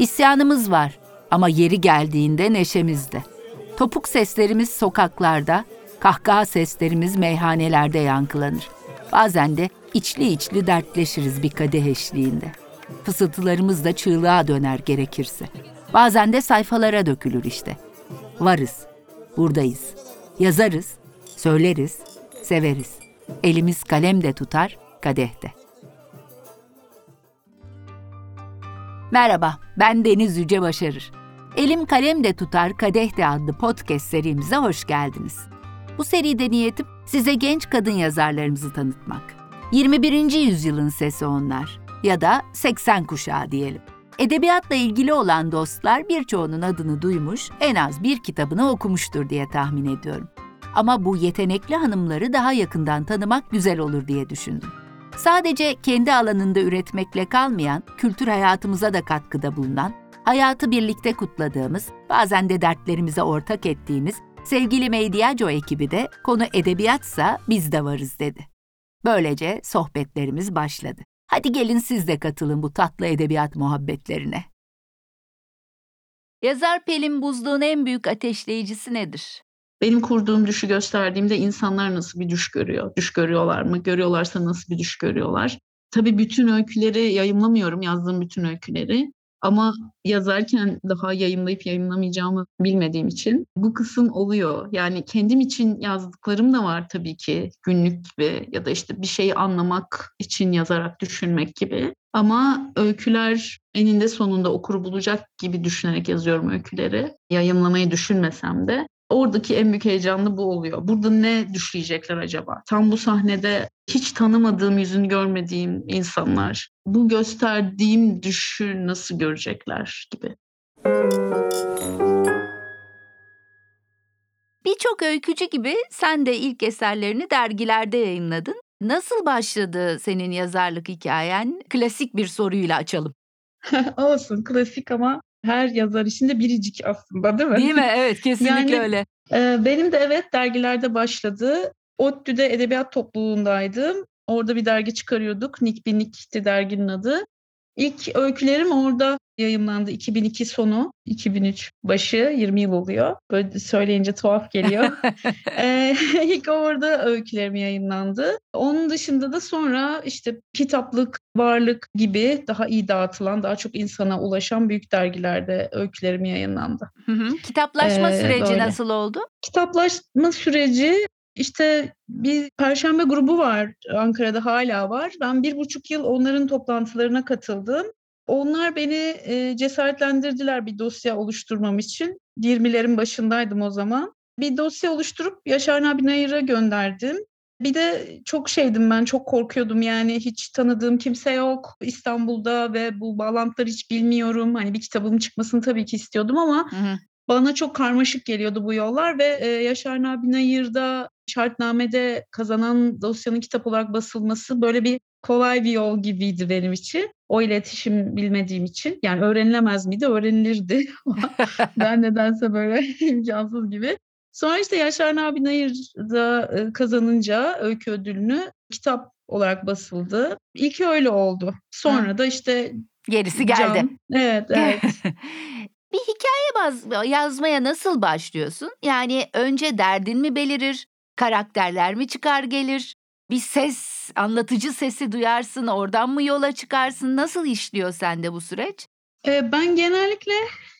İsyanımız var ama yeri geldiğinde neşemizde. Topuk seslerimiz sokaklarda, kahkaha seslerimiz meyhanelerde yankılanır. Bazen de içli içli dertleşiriz bir kadeh eşliğinde. Fısıltılarımız da çığlığa döner gerekirse. Bazen de sayfalara dökülür işte. Varız, buradayız. Yazarız, söyleriz, severiz. Elimiz kalem de tutar, kadeh de. Merhaba, ben Deniz Yüce Başarır. Elim Kalem de Tutar Kadeh de adlı podcast serimize hoş geldiniz. Bu seride niyetim size genç kadın yazarlarımızı tanıtmak. 21. yüzyılın sesi onlar ya da 80 kuşağı diyelim. Edebiyatla ilgili olan dostlar birçoğunun adını duymuş, en az bir kitabını okumuştur diye tahmin ediyorum. Ama bu yetenekli hanımları daha yakından tanımak güzel olur diye düşündüm. Sadece kendi alanında üretmekle kalmayan, kültür hayatımıza da katkıda bulunan, hayatı birlikte kutladığımız, bazen de dertlerimize ortak ettiğimiz sevgili Medyaco ekibi de konu edebiyatsa biz de varız dedi. Böylece sohbetlerimiz başladı. Hadi gelin siz de katılın bu tatlı edebiyat muhabbetlerine. Yazar Pelin Buzluğ'un en büyük ateşleyicisi nedir? Benim kurduğum düşü gösterdiğimde insanlar nasıl bir düş görüyor? Düş görüyorlar mı? Görüyorlarsa nasıl bir düş görüyorlar? Tabii bütün öyküleri yayımlamıyorum, yazdığım bütün öyküleri. Ama yazarken daha yayınlayıp yayınlamayacağımı bilmediğim için bu kısım oluyor. Yani kendim için yazdıklarım da var tabii ki günlük gibi ya da işte bir şeyi anlamak için yazarak düşünmek gibi. Ama öyküler eninde sonunda okuru bulacak gibi düşünerek yazıyorum öyküleri. Yayınlamayı düşünmesem de Oradaki en büyük heyecanlı bu oluyor. Burada ne düşleyecekler acaba? Tam bu sahnede hiç tanımadığım, yüzünü görmediğim insanlar bu gösterdiğim düşü nasıl görecekler gibi. Birçok öykücü gibi sen de ilk eserlerini dergilerde yayınladın. Nasıl başladı senin yazarlık hikayen? Klasik bir soruyla açalım. Olsun klasik ama her yazar içinde biricik aslında değil mi? Değil mi? Evet kesinlikle yani, öyle. E, benim de evet dergilerde başladı. ODTÜ'de edebiyat topluluğundaydım. Orada bir dergi çıkarıyorduk. Nick Binik'ti derginin adı. İlk öykülerim orada yayımlandı 2002 sonu, 2003 başı 20 yıl oluyor. Böyle söyleyince tuhaf geliyor. ee, ilk orada öykülerim yayınlandı. Onun dışında da sonra işte kitaplık, varlık gibi daha iyi dağıtılan, daha çok insana ulaşan büyük dergilerde öykülerim yayınlandı. Hı hı. Kitaplaşma ee, süreci böyle. nasıl oldu? Kitaplaşma süreci işte bir perşembe grubu var Ankara'da hala var. Ben bir buçuk yıl onların toplantılarına katıldım. Onlar beni e, cesaretlendirdiler bir dosya oluşturmam için. 20'lerin başındaydım o zaman. Bir dosya oluşturup Yaşar Nabi Nayır'a gönderdim. Bir de çok şeydim ben, çok korkuyordum yani hiç tanıdığım kimse yok İstanbul'da ve bu bağlantıları hiç bilmiyorum. Hani bir kitabım çıkmasını tabii ki istiyordum ama hı hı. bana çok karmaşık geliyordu bu yollar ve e, Yaşar Nabi Nayır'da şartnamede kazanan dosyanın kitap olarak basılması böyle bir kolay bir yol gibiydi benim için. O iletişim bilmediğim için. Yani öğrenilemez miydi? Öğrenilirdi. ben nedense böyle imkansız gibi. Sonra işte Yaşar Nabi Nayır'da e, kazanınca öykü ödülünü kitap olarak basıldı. İlk öyle oldu. Sonra ha. da işte gerisi geldi. Can. Evet, evet. bir hikaye baz yazmaya nasıl başlıyorsun? Yani önce derdin mi belirir? Karakterler mi çıkar gelir? Bir ses, anlatıcı sesi duyarsın, oradan mı yola çıkarsın? Nasıl işliyor sende bu süreç? Ee, ben genellikle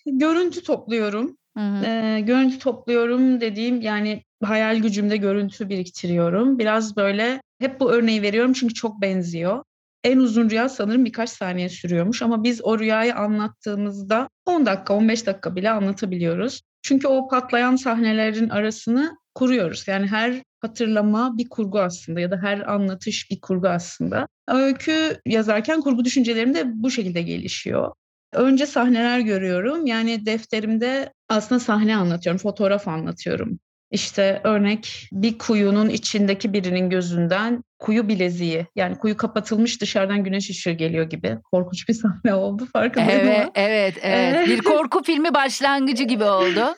görüntü topluyorum. Hı hı. Görüntü topluyorum dediğim yani hayal gücümde görüntü biriktiriyorum. Biraz böyle hep bu örneği veriyorum çünkü çok benziyor. En uzun rüya sanırım birkaç saniye sürüyormuş ama biz o rüyayı anlattığımızda 10 dakika 15 dakika bile anlatabiliyoruz. Çünkü o patlayan sahnelerin arasını kuruyoruz. Yani her hatırlama bir kurgu aslında ya da her anlatış bir kurgu aslında. Öykü yazarken kurgu düşüncelerim de bu şekilde gelişiyor. Önce sahneler görüyorum. Yani defterimde aslında sahne anlatıyorum, fotoğraf anlatıyorum. İşte örnek bir kuyunun içindeki birinin gözünden kuyu bileziği yani kuyu kapatılmış dışarıdan güneş ışığı geliyor gibi korkunç bir sahne oldu farkındayım evet, ama. Evet evet bir korku filmi başlangıcı gibi oldu.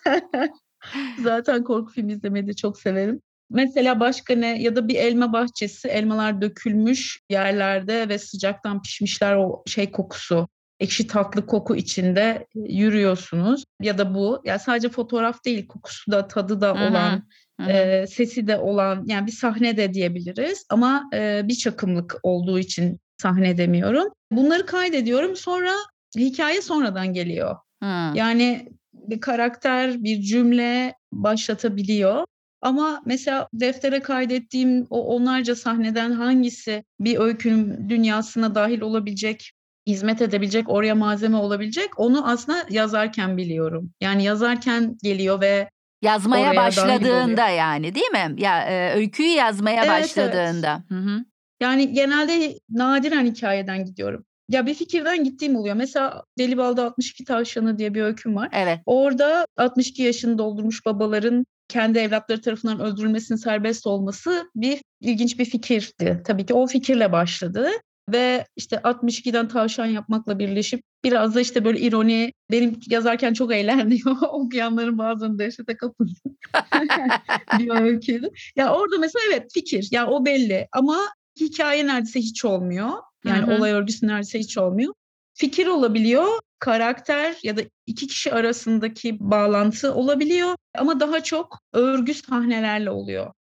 Zaten korku filmi izlemeyi de çok severim. Mesela başka ne ya da bir elma bahçesi elmalar dökülmüş yerlerde ve sıcaktan pişmişler o şey kokusu ekşi tatlı koku içinde yürüyorsunuz. Ya da bu yani sadece fotoğraf değil kokusu da tadı da olan e, sesi de olan yani bir sahne de diyebiliriz ama e, bir çakımlık olduğu için sahne demiyorum. Bunları kaydediyorum sonra hikaye sonradan geliyor. Hı. Yani bir karakter bir cümle başlatabiliyor. Ama mesela deftere kaydettiğim o onlarca sahneden hangisi bir öykünün dünyasına dahil olabilecek, hizmet edebilecek, oraya malzeme olabilecek onu aslında yazarken biliyorum. Yani yazarken geliyor ve Yazmaya oraya başladığında yani değil mi? Ya e, öyküyü yazmaya Evet, evet. başladığında. Hı hı. Yani genelde nadiren hikayeden gidiyorum. Ya bir fikirden gittiğim oluyor. Mesela Deli Bal'da 62 Tavşanı diye bir öyküm var. Evet. Orada 62 yaşını doldurmuş babaların kendi evlatları tarafından öldürülmesinin serbest olması bir ilginç bir fikirdi. Tabii ki o fikirle başladı ve işte 62'den tavşan yapmakla birleşip biraz da işte böyle ironi benim yazarken çok eğlendiğim okuyanların bazılarını dehşete kapıldı bir öyküydü. Ya orada mesela evet fikir ya o belli ama hikaye neredeyse hiç olmuyor. Yani Hı hı. olay örgüsü neredeyse hiç olmuyor. Fikir olabiliyor, karakter ya da iki kişi arasındaki bağlantı olabiliyor ama daha çok örgü sahnelerle oluyor.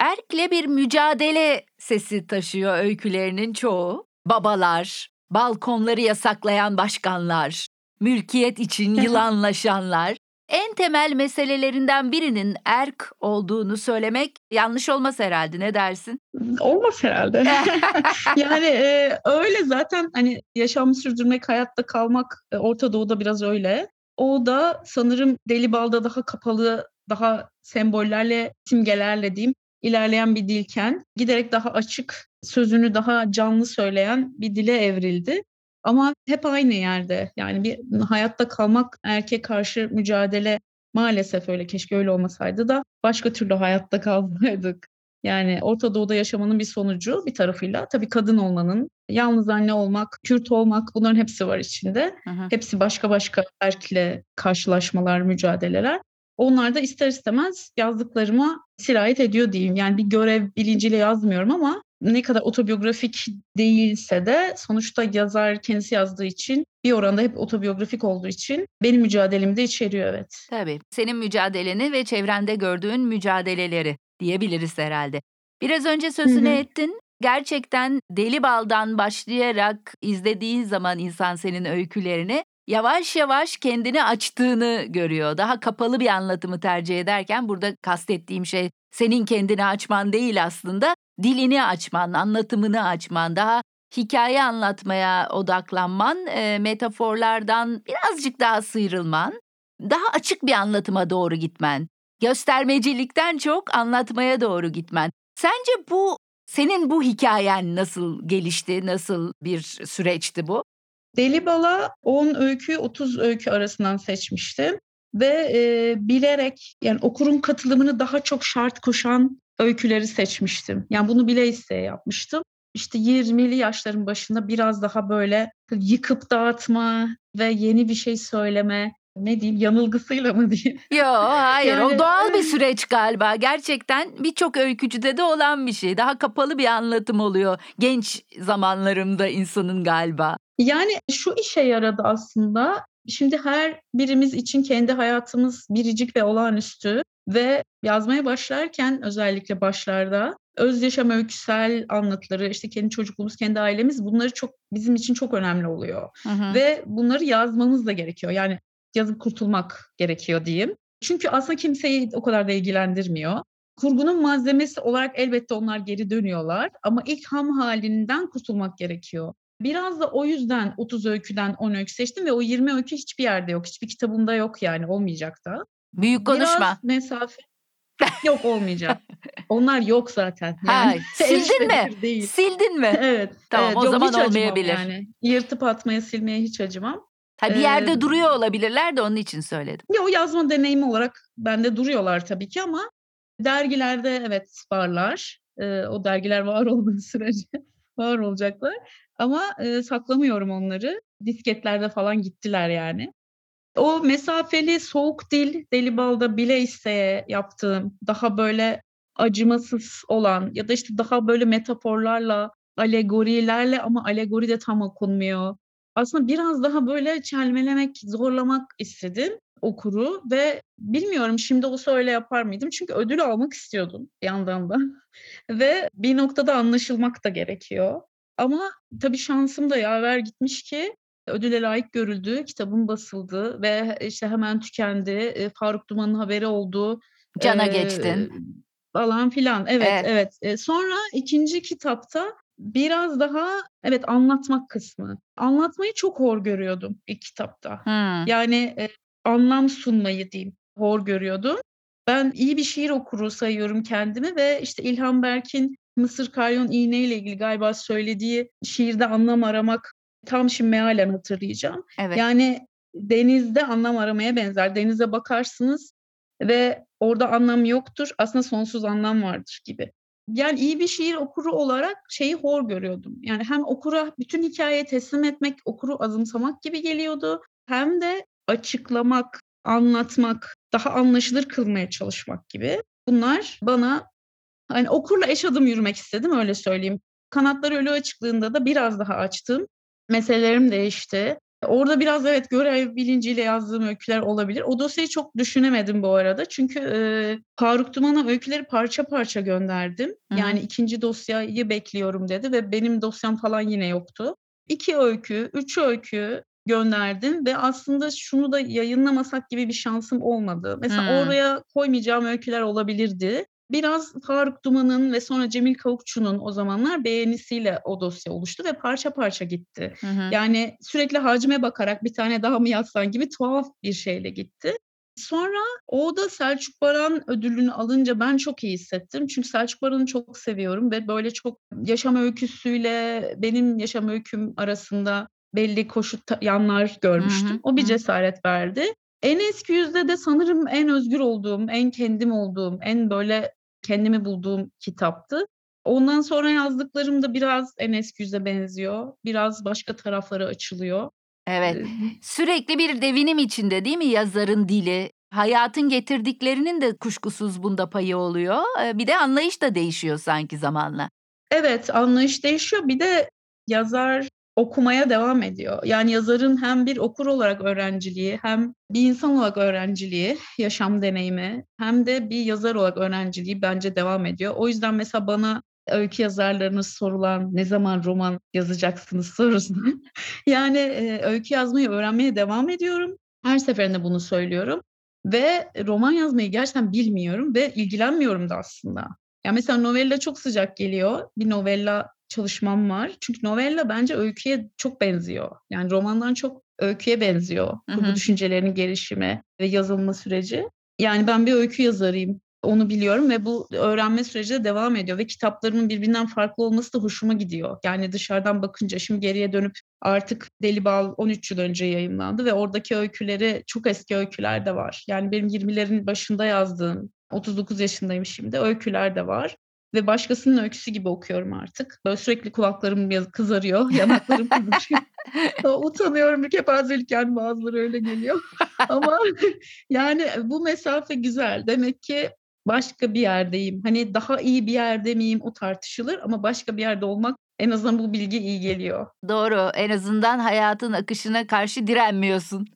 Erk'le bir mücadele sesi taşıyor öykülerinin çoğu. Babalar, balkonları yasaklayan başkanlar, mülkiyet için yılanlaşanlar. En temel meselelerinden birinin erk olduğunu söylemek yanlış olmaz herhalde. Ne dersin? Olmaz herhalde. yani e, öyle zaten hani yaşamı sürdürmek, hayatta kalmak e, Orta Doğu'da biraz öyle. O da sanırım Deli Bal'da daha kapalı, daha sembollerle, simgelerle diyeyim ilerleyen bir dilken giderek daha açık, sözünü daha canlı söyleyen bir dile evrildi. Ama hep aynı yerde. Yani bir hayatta kalmak, erkek karşı mücadele maalesef öyle. Keşke öyle olmasaydı da başka türlü hayatta kalsaydık. Yani Orta Doğu'da yaşamanın bir sonucu bir tarafıyla tabii kadın olmanın, yalnız anne olmak, Kürt olmak bunların hepsi var içinde. Hı. Hepsi başka başka erkle karşılaşmalar, mücadeleler. Onlar da ister istemez yazdıklarıma sirayet ediyor diyeyim. Yani bir görev bilinciyle yazmıyorum ama ne kadar otobiyografik değilse de sonuçta yazar kendisi yazdığı için bir oranda hep otobiyografik olduğu için benim mücadelemi de içeriyor evet. Tabii. Senin mücadeleni ve çevrende gördüğün mücadeleleri diyebiliriz herhalde. Biraz önce sözünü Hı hı. ettin. Gerçekten Deli Bal'dan başlayarak izlediği zaman insan senin öykülerini yavaş yavaş kendini açtığını görüyor. Daha kapalı bir anlatımı tercih ederken burada kastettiğim şey senin kendini açman değil aslında. Dilini açman, anlatımını açman, daha hikaye anlatmaya odaklanman, e, metaforlardan birazcık daha sıyrılman, daha açık bir anlatıma doğru gitmen. Göstermecilikten çok anlatmaya doğru gitmen. Sence bu senin bu hikayen nasıl gelişti? Nasıl bir süreçti bu? Deli Bal'a 10 öykü 30 öykü arasından seçmiştim ve e, bilerek yani okurun katılımını daha çok şart koşan öyküleri seçmiştim. Yani bunu bile isteye yapmıştım. İşte 20'li yaşların başında biraz daha böyle yıkıp dağıtma ve yeni bir şey söyleme ne diyeyim yanılgısıyla mı diyeyim? Yo hayır o Yani- doğal bir süreç galiba. Gerçekten birçok öykücüde de olan bir şey. Daha kapalı bir anlatım oluyor genç zamanlarımda insanın galiba. Yani şu işe yaradı aslında. Şimdi her birimiz için kendi hayatımız biricik ve olağanüstü ve yazmaya başlarken özellikle başlarda öz yaşam öyküsel anlatıları, işte kendi çocukluğumuz, kendi ailemiz bunları çok bizim için çok önemli oluyor. Hı hı. Ve bunları yazmamız da gerekiyor. Yani yazıp kurtulmak gerekiyor diyeyim. Çünkü aslında kimseyi o kadar da ilgilendirmiyor. Kurgunun malzemesi olarak elbette onlar geri dönüyorlar ama ilk ham halinden kurtulmak gerekiyor. Biraz da o yüzden 30 öyküden 10 öykü seçtim ve o 20 öykü hiçbir yerde yok. Hiçbir kitabımda yok yani olmayacak da. Büyük konuşma. Biraz mesafe yok olmayacak. Onlar yok zaten. Hay, sildin mi? Değil. Sildin mi? Evet. Tamam, evet. o Yok, zaman olmayabilir. Yani. Yırtıp atmaya silmeye hiç acımam. Ha, bir yerde Ee, duruyor olabilirler de onun için söyledim. Ya o yazma deneyimi olarak bende duruyorlar tabii ki ama dergilerde evet varlar. Ee, o dergiler var olduğu sürece var olacaklar. Ama e, saklamıyorum onları. Disketlerde falan gittiler yani. O mesafeli soğuk dil Deli Bal'da bile isteye yaptığım daha böyle acımasız olan ya da işte daha böyle metaforlarla alegorilerle ama alegori de tam okunmuyor. aslında biraz daha böyle çelmelemek, zorlamak istedim okuru ve bilmiyorum şimdi olsa öyle yapar mıydım? Çünkü ödül almak istiyordum yandan da ve bir noktada anlaşılmak da gerekiyor. Ama tabii şansım da yaver gitmiş ki ödüle layık görüldü, kitabım basıldı ve işte hemen tükendi. Eee, Faruk Duman'ın haberi oldu. Cana Eee, geçtin. falan filan. Evet, Evet. evet. Sonra 2'nci kitapta biraz daha evet anlatmak kısmı. Anlatmayı çok hor görüyordum ilk kitapta. Hımm. Yani, anlam sunmayı diyeyim, hor görüyordum. Ben iyi bir şiir okuru sayıyorum kendimi ve işte İlhan Berk'in Mısır Karyon İğne ile ilgili galiba söylediği şiirde anlam aramak tam şimdi mealen hatırlayacağım. Evet. Yani denizde anlam aramaya benzer. Denize bakarsınız ve orada anlam yoktur. Aslında sonsuz anlam vardır gibi. Yani iyi bir şiir okuru olarak şeyi hor görüyordum. Yani hem okura bütün hikâyeyi teslim etmek, okuru azımsamak gibi geliyordu hem de açıklamak, anlatmak, daha anlaşılır kılmaya çalışmak gibi. Bunlar bana hani okurla eş adım yürümek istedim, öyle söyleyeyim. Kanatlar Ölü açıklığında da biraz daha açtım. Meselelerim değişti. Orada biraz evet görev bilinciyle yazdığım öyküler olabilir. O dosyayı çok düşünemedim bu arada. Çünkü, eee, Faruk Duman'a öyküleri parça parça gönderdim. Hı hı. Yani 2'nci dosyayı bekliyorum dedi ve benim dosyam falan yine yoktu. 2 öykü, 3 öykü gönderdim ve aslında şunu da yayınlamasak gibi bir şansım olmadı. Mesela Hımm. oraya koymayacağım öyküler olabilirdi. Biraz Faruk Duman'ın ve sonra Cemil Kavukçu'nun o zamanlar beğenisiyle o dosya oluştu ve parça parça gitti. Hı hı. Yani sürekli hacme bakarak bir tane daha mı yazsan gibi tuhaf bir şeyle gitti. Sonra o da Selçuk Baran ödülünü alınca ben çok iyi hissettim. Çünkü Selçuk Baran'ı çok seviyorum ve böyle çok yaşam öyküsüyle benim yaşam öyküm arasında belli koşut yanlar Hı hı. görmüştüm. O bir Hı. cesaret verdi. En Eski Yüzde de sanırım en özgür olduğum, en kendim olduğum, en böyle kendimi bulduğum kitaptı. Ondan sonra yazdıklarım da biraz En Eski Yüz'e benziyor. Biraz başka taraflara açılıyor. Evet. Sürekli bir devinim içinde değil mi yazarın dili? Hayatın getirdiklerinin de kuşkusuz bunda payı oluyor. Bir de anlayış da değişiyor sanki zamanla. Evet, anlayış değişiyor. Bir de yazar okumaya devam ediyor. Yani yazarın hem bir okur olarak öğrenciliği hem bir insan olarak öğrenciliği, yaşam deneyimi hem de bir yazar olarak öğrenciliği bence devam ediyor. O yüzden mesela bana öykü yazarlarına sorulan "Ne zaman roman yazacaksınız?" sorusuna yani, eee, öykü yazmayı öğrenmeye devam ediyorum. Her seferinde bunu söylüyorum ve roman yazmayı gerçekten bilmiyorum ve ilgilenmiyorum da aslında. Ya, mesela novella çok sıcak geliyor. Bir novella çalışmam var. Çünkü novella bence öyküye çok benziyor. Yani romandan çok öyküye benziyor Hı hı. düşüncelerinin gelişimi ve yazılma süreci. Yani ben bir öykü yazarıyım, onu biliyorum ve bu öğrenme süreci de devam ediyor ve kitaplarımın birbirinden farklı olması da hoşuma gidiyor. Yani dışarıdan bakınca şimdi geriye dönüp artık Deli Bal 13 yıl önce yayımlandı ve oradaki öyküleri çok eski öyküler de var. Yani benim 20'lerin başında yazdığım, 39 yaşındayım şimdi, öyküler de var ve başkasının öyküsü gibi okuyorum artık. Böyle sürekli kulaklarım kızarıyor, yanaklarım kızışıyor. A utanıyorum bir kepazelik yani bazıları öyle geliyor ama yani bu mesafe güzel. Demek ki başka bir yerdeyim. Hani daha iyi bir yerde miyim o tartışılır ama başka bir yerde olmak en azından bu bilgi iyi geliyor. Doğru. En azından hayatın akışına karşı direnmiyorsun.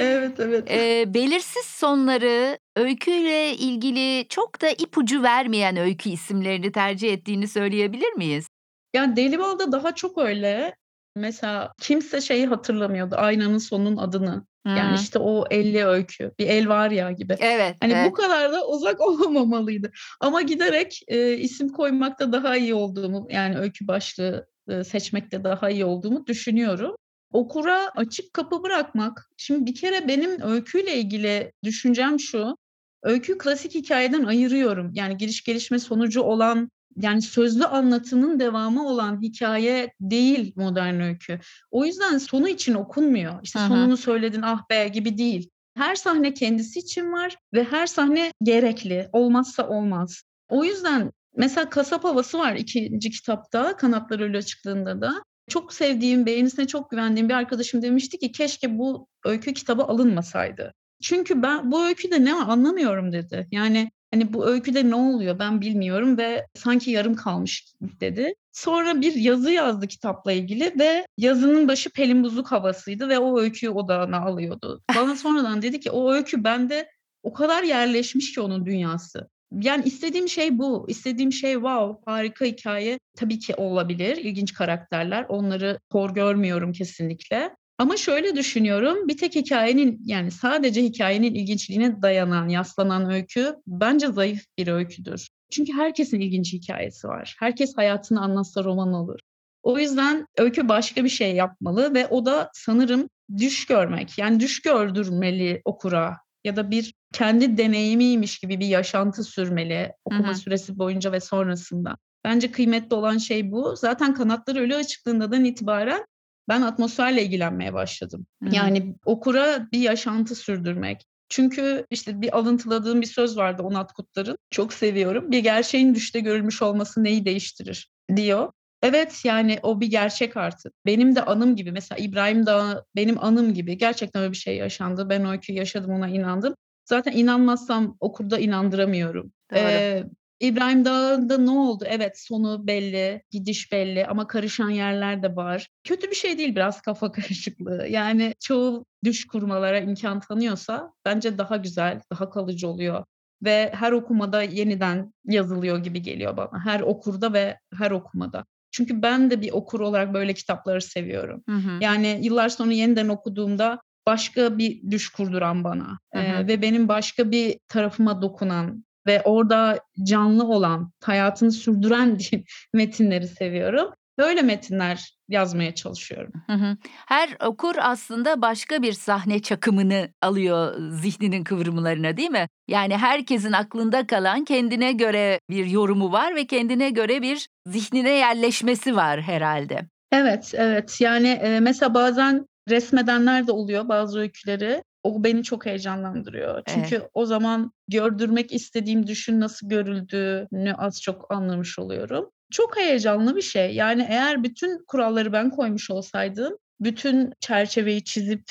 Evet, evet. Eee, belirsiz sonları, öyküyle ilgili çok da ipucu vermeyen öykü isimlerini tercih ettiğini söyleyebilir miyiz? Ya, Deli Bal'da daha çok öyle. Mesela kimse şeyi hatırlamıyordu, Aynanın Sonunun adını. Yani, Hıı. işte, o elli öykü, bir el var ya gibi. Evet, Hani, bu evet. kadar da uzak olmamalıydı ama giderek, eee, isim koymakta daha iyi olduğumu, yani öykü başlığı, ııı, seçmekte daha iyi olduğumu düşünüyorum. Okura açık kapı bırakmak, şimdi bir kere benim öyküyle ilgili düşüncem şu, öyküyü klasik hikâyeden ayırıyorum. Yani giriş, gelişme, sonucu olan, yani sözlü anlatının devamı olan hikâye değil modern öykü. O yüzden sonu için okunmuyor. İşte, hı. sonunu söyledin, ah be gibi değil. Her sahne kendisi için var ve her sahne gerekli, olmazsa olmaz. O yüzden mesela Kasap Havası var 2'nci kitapta, Kanatlar Ölü açıklığında da. Çok sevdiğim, beğenisine çok güvendiğim bir arkadaşım demişti ki "Keşke bu öykü kitaba alınmasaydı." Çünkü ben "Bu öyküde ne anlamıyorum." dedi. Yani Hani bu öyküde ne oluyor ben bilmiyorum ve sanki yarım kalmış dedi. Sonra bir yazı yazdı kitapla ilgili ve yazının başı Pelin Buzluk havasıydı ve o öyküyü odağına alıyordu. Bana sonradan dedi ki o öykü bende o kadar yerleşmiş ki onun dünyası. Yani istediğim şey bu. İstediğim şey wow, harika hikaye. Tabii ki olabilir. ilginç karakterler. Onları hor görmüyorum kesinlikle. Ama şöyle düşünüyorum. Bir tek hikayenin yani sadece hikayenin ilginçliğine dayanan, yaslanan öykü bence zayıf bir öyküdür. Çünkü herkesin ilginç hikayesi var. Herkes hayatını anlatsa roman olur. O yüzden öykü başka bir şey yapmalı ve o da sanırım düş görmek. Yani düş gördürmeli okura ya da bir kendi deneyimiymiş gibi bir yaşantı sürmeli okuma hı hı. süresi boyunca ve sonrasında. Bence kıymetli olan şey bu. Zaten kanatları ölü açıklığından itibaren ben atmosferle ilgilenmeye başladım. Hı-hı. Yani okura bir yaşantı sürdürmek. Çünkü işte bir alıntıladığım bir söz vardı Onat Kutlar'ın. Çok seviyorum. Bir gerçeğin düşte görülmüş olması neyi değiştirir diyor. Evet yani o bir gerçek artık. Benim de anım gibi mesela İbrahim Dağı benim anım gibi. Gerçekten öyle bir şey yaşandı. Ben o öyküyü yaşadım ona inandım. Zaten inanmazsam okurda inandıramıyorum. Ee, İbrahim Dağı'nda ne oldu? Evet sonu belli, gidiş belli ama karışan yerler de var. Kötü bir şey değil biraz kafa karışıklığı. Yani çoğu düş kurmalara imkan tanıyorsa bence daha güzel, daha kalıcı oluyor. Ve her okumada yeniden yazılıyor gibi geliyor bana. Her okurda ve her okumada. Çünkü ben de bir okur olarak böyle kitapları seviyorum. Hı hı. Yani yıllar sonra yeniden okuduğumda başka bir düş kurduran bana hı hı. Ee, ve benim başka bir tarafıma dokunan ve orada canlı olan, hayatını sürdüren metinleri seviyorum. Böyle metinler yazmaya çalışıyorum. Hı hı. Her okur aslında başka bir sahne çakımını alıyor zihninin kıvrımlarına değil mi? Yani herkesin aklında kalan kendine göre bir yorumu var ve kendine göre bir zihnine yerleşmesi var herhalde. Evet, evet. Yani e, mesela bazen resmedenler de oluyor bazı öyküleri. O beni çok heyecanlandırıyor. Çünkü evet. o zaman gördürmek istediğim düşün nasıl görüldüğünü az çok anlamış oluyorum. Çok heyecanlı bir şey. Yani eğer bütün kuralları ben koymuş olsaydım, bütün çerçeveyi çizip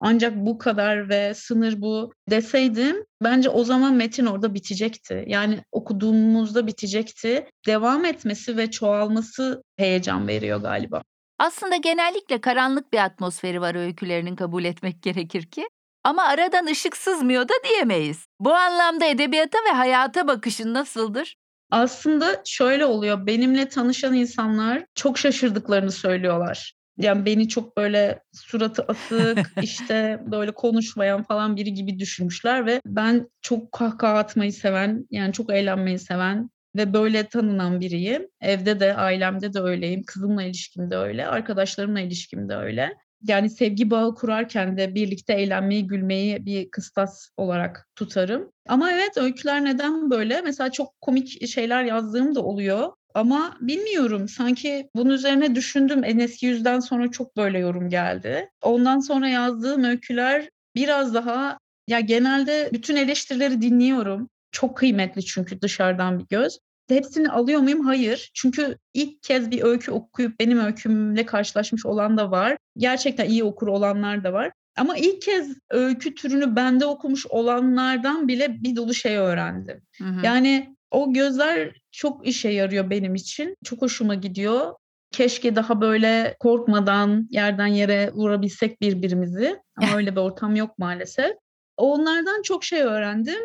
ancak bu kadar ve sınır bu deseydim bence o zaman metin orada bitecekti. Yani okuduğumuzda bitecekti. Devam etmesi ve çoğalması heyecan veriyor galiba. Aslında genellikle karanlık bir atmosferi var öykülerinin kabul etmek gerekir ki. Ama aradan ışık sızmıyor da diyemeyiz. Bu anlamda edebiyata ve hayata bakışın nasıldır? Aslında şöyle oluyor. Benimle tanışan insanlar çok şaşırdıklarını söylüyorlar. Yani beni çok böyle suratı asık, işte böyle konuşmayan falan biri gibi düşünmüşler ve ben çok kahkaha atmayı seven, yani çok eğlenmeyi seven ve böyle tanınan biriyim. Evde de, ailemde de öyleyim. Kızımla ilişkimde öyle, arkadaşlarımla ilişkimde öyle yani sevgi bağı kurarken de birlikte eğlenmeyi, gülmeyi bir kıstas olarak tutarım. Ama evet öyküler neden böyle? Mesela çok komik şeyler yazdığım da oluyor. Ama bilmiyorum sanki bunun üzerine düşündüm. En eski yüzden sonra çok böyle yorum geldi. Ondan sonra yazdığım öyküler biraz daha ya genelde bütün eleştirileri dinliyorum. Çok kıymetli çünkü dışarıdan bir göz. Hepsini alıyor muyum? Hayır. Çünkü ilk kez bir öykü okuyup benim öykümle karşılaşmış olan da var. Gerçekten iyi okur olanlar da var. Ama ilk kez öykü türünü bende okumuş olanlardan bile bir dolu şey öğrendim. Hı hı. Yani o gözler çok işe yarıyor benim için. Çok hoşuma gidiyor. Keşke daha böyle korkmadan yerden yere vurabilsek birbirimizi. Ama öyle bir ortam yok maalesef. Onlardan çok şey öğrendim.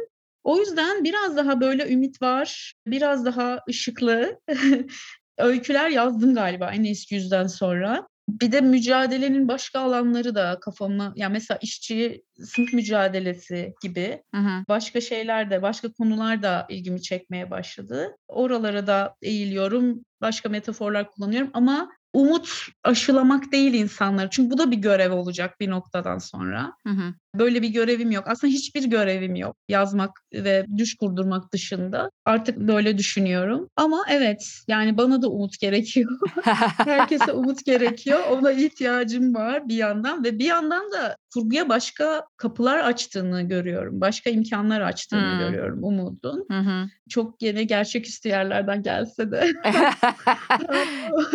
O yüzden biraz daha böyle ümit var, biraz daha ışıklı öyküler yazdım galiba en eski yüzden sonra. Bir de mücadelenin başka alanları da kafamı, yani mesela işçi sınıf mücadelesi gibi hı hı. başka şeyler de, başka konular da ilgimi çekmeye başladı. Oralara da eğiliyorum, başka metaforlar kullanıyorum ama umut aşılamak değil insanları. Çünkü bu da bir görev olacak bir noktadan sonra. Hı hı. Böyle bir görevim yok. Aslında hiçbir görevim yok. Yazmak ve düş kurdurmak dışında. Artık böyle düşünüyorum. Ama evet yani bana da umut gerekiyor. Herkese umut gerekiyor. Ona ihtiyacım var bir yandan ve bir yandan da kurguya başka kapılar açtığını görüyorum. Başka imkanlar açtığını hmm. görüyorum umudun. Çok yeni gerçeküstü yerlerden gelse de.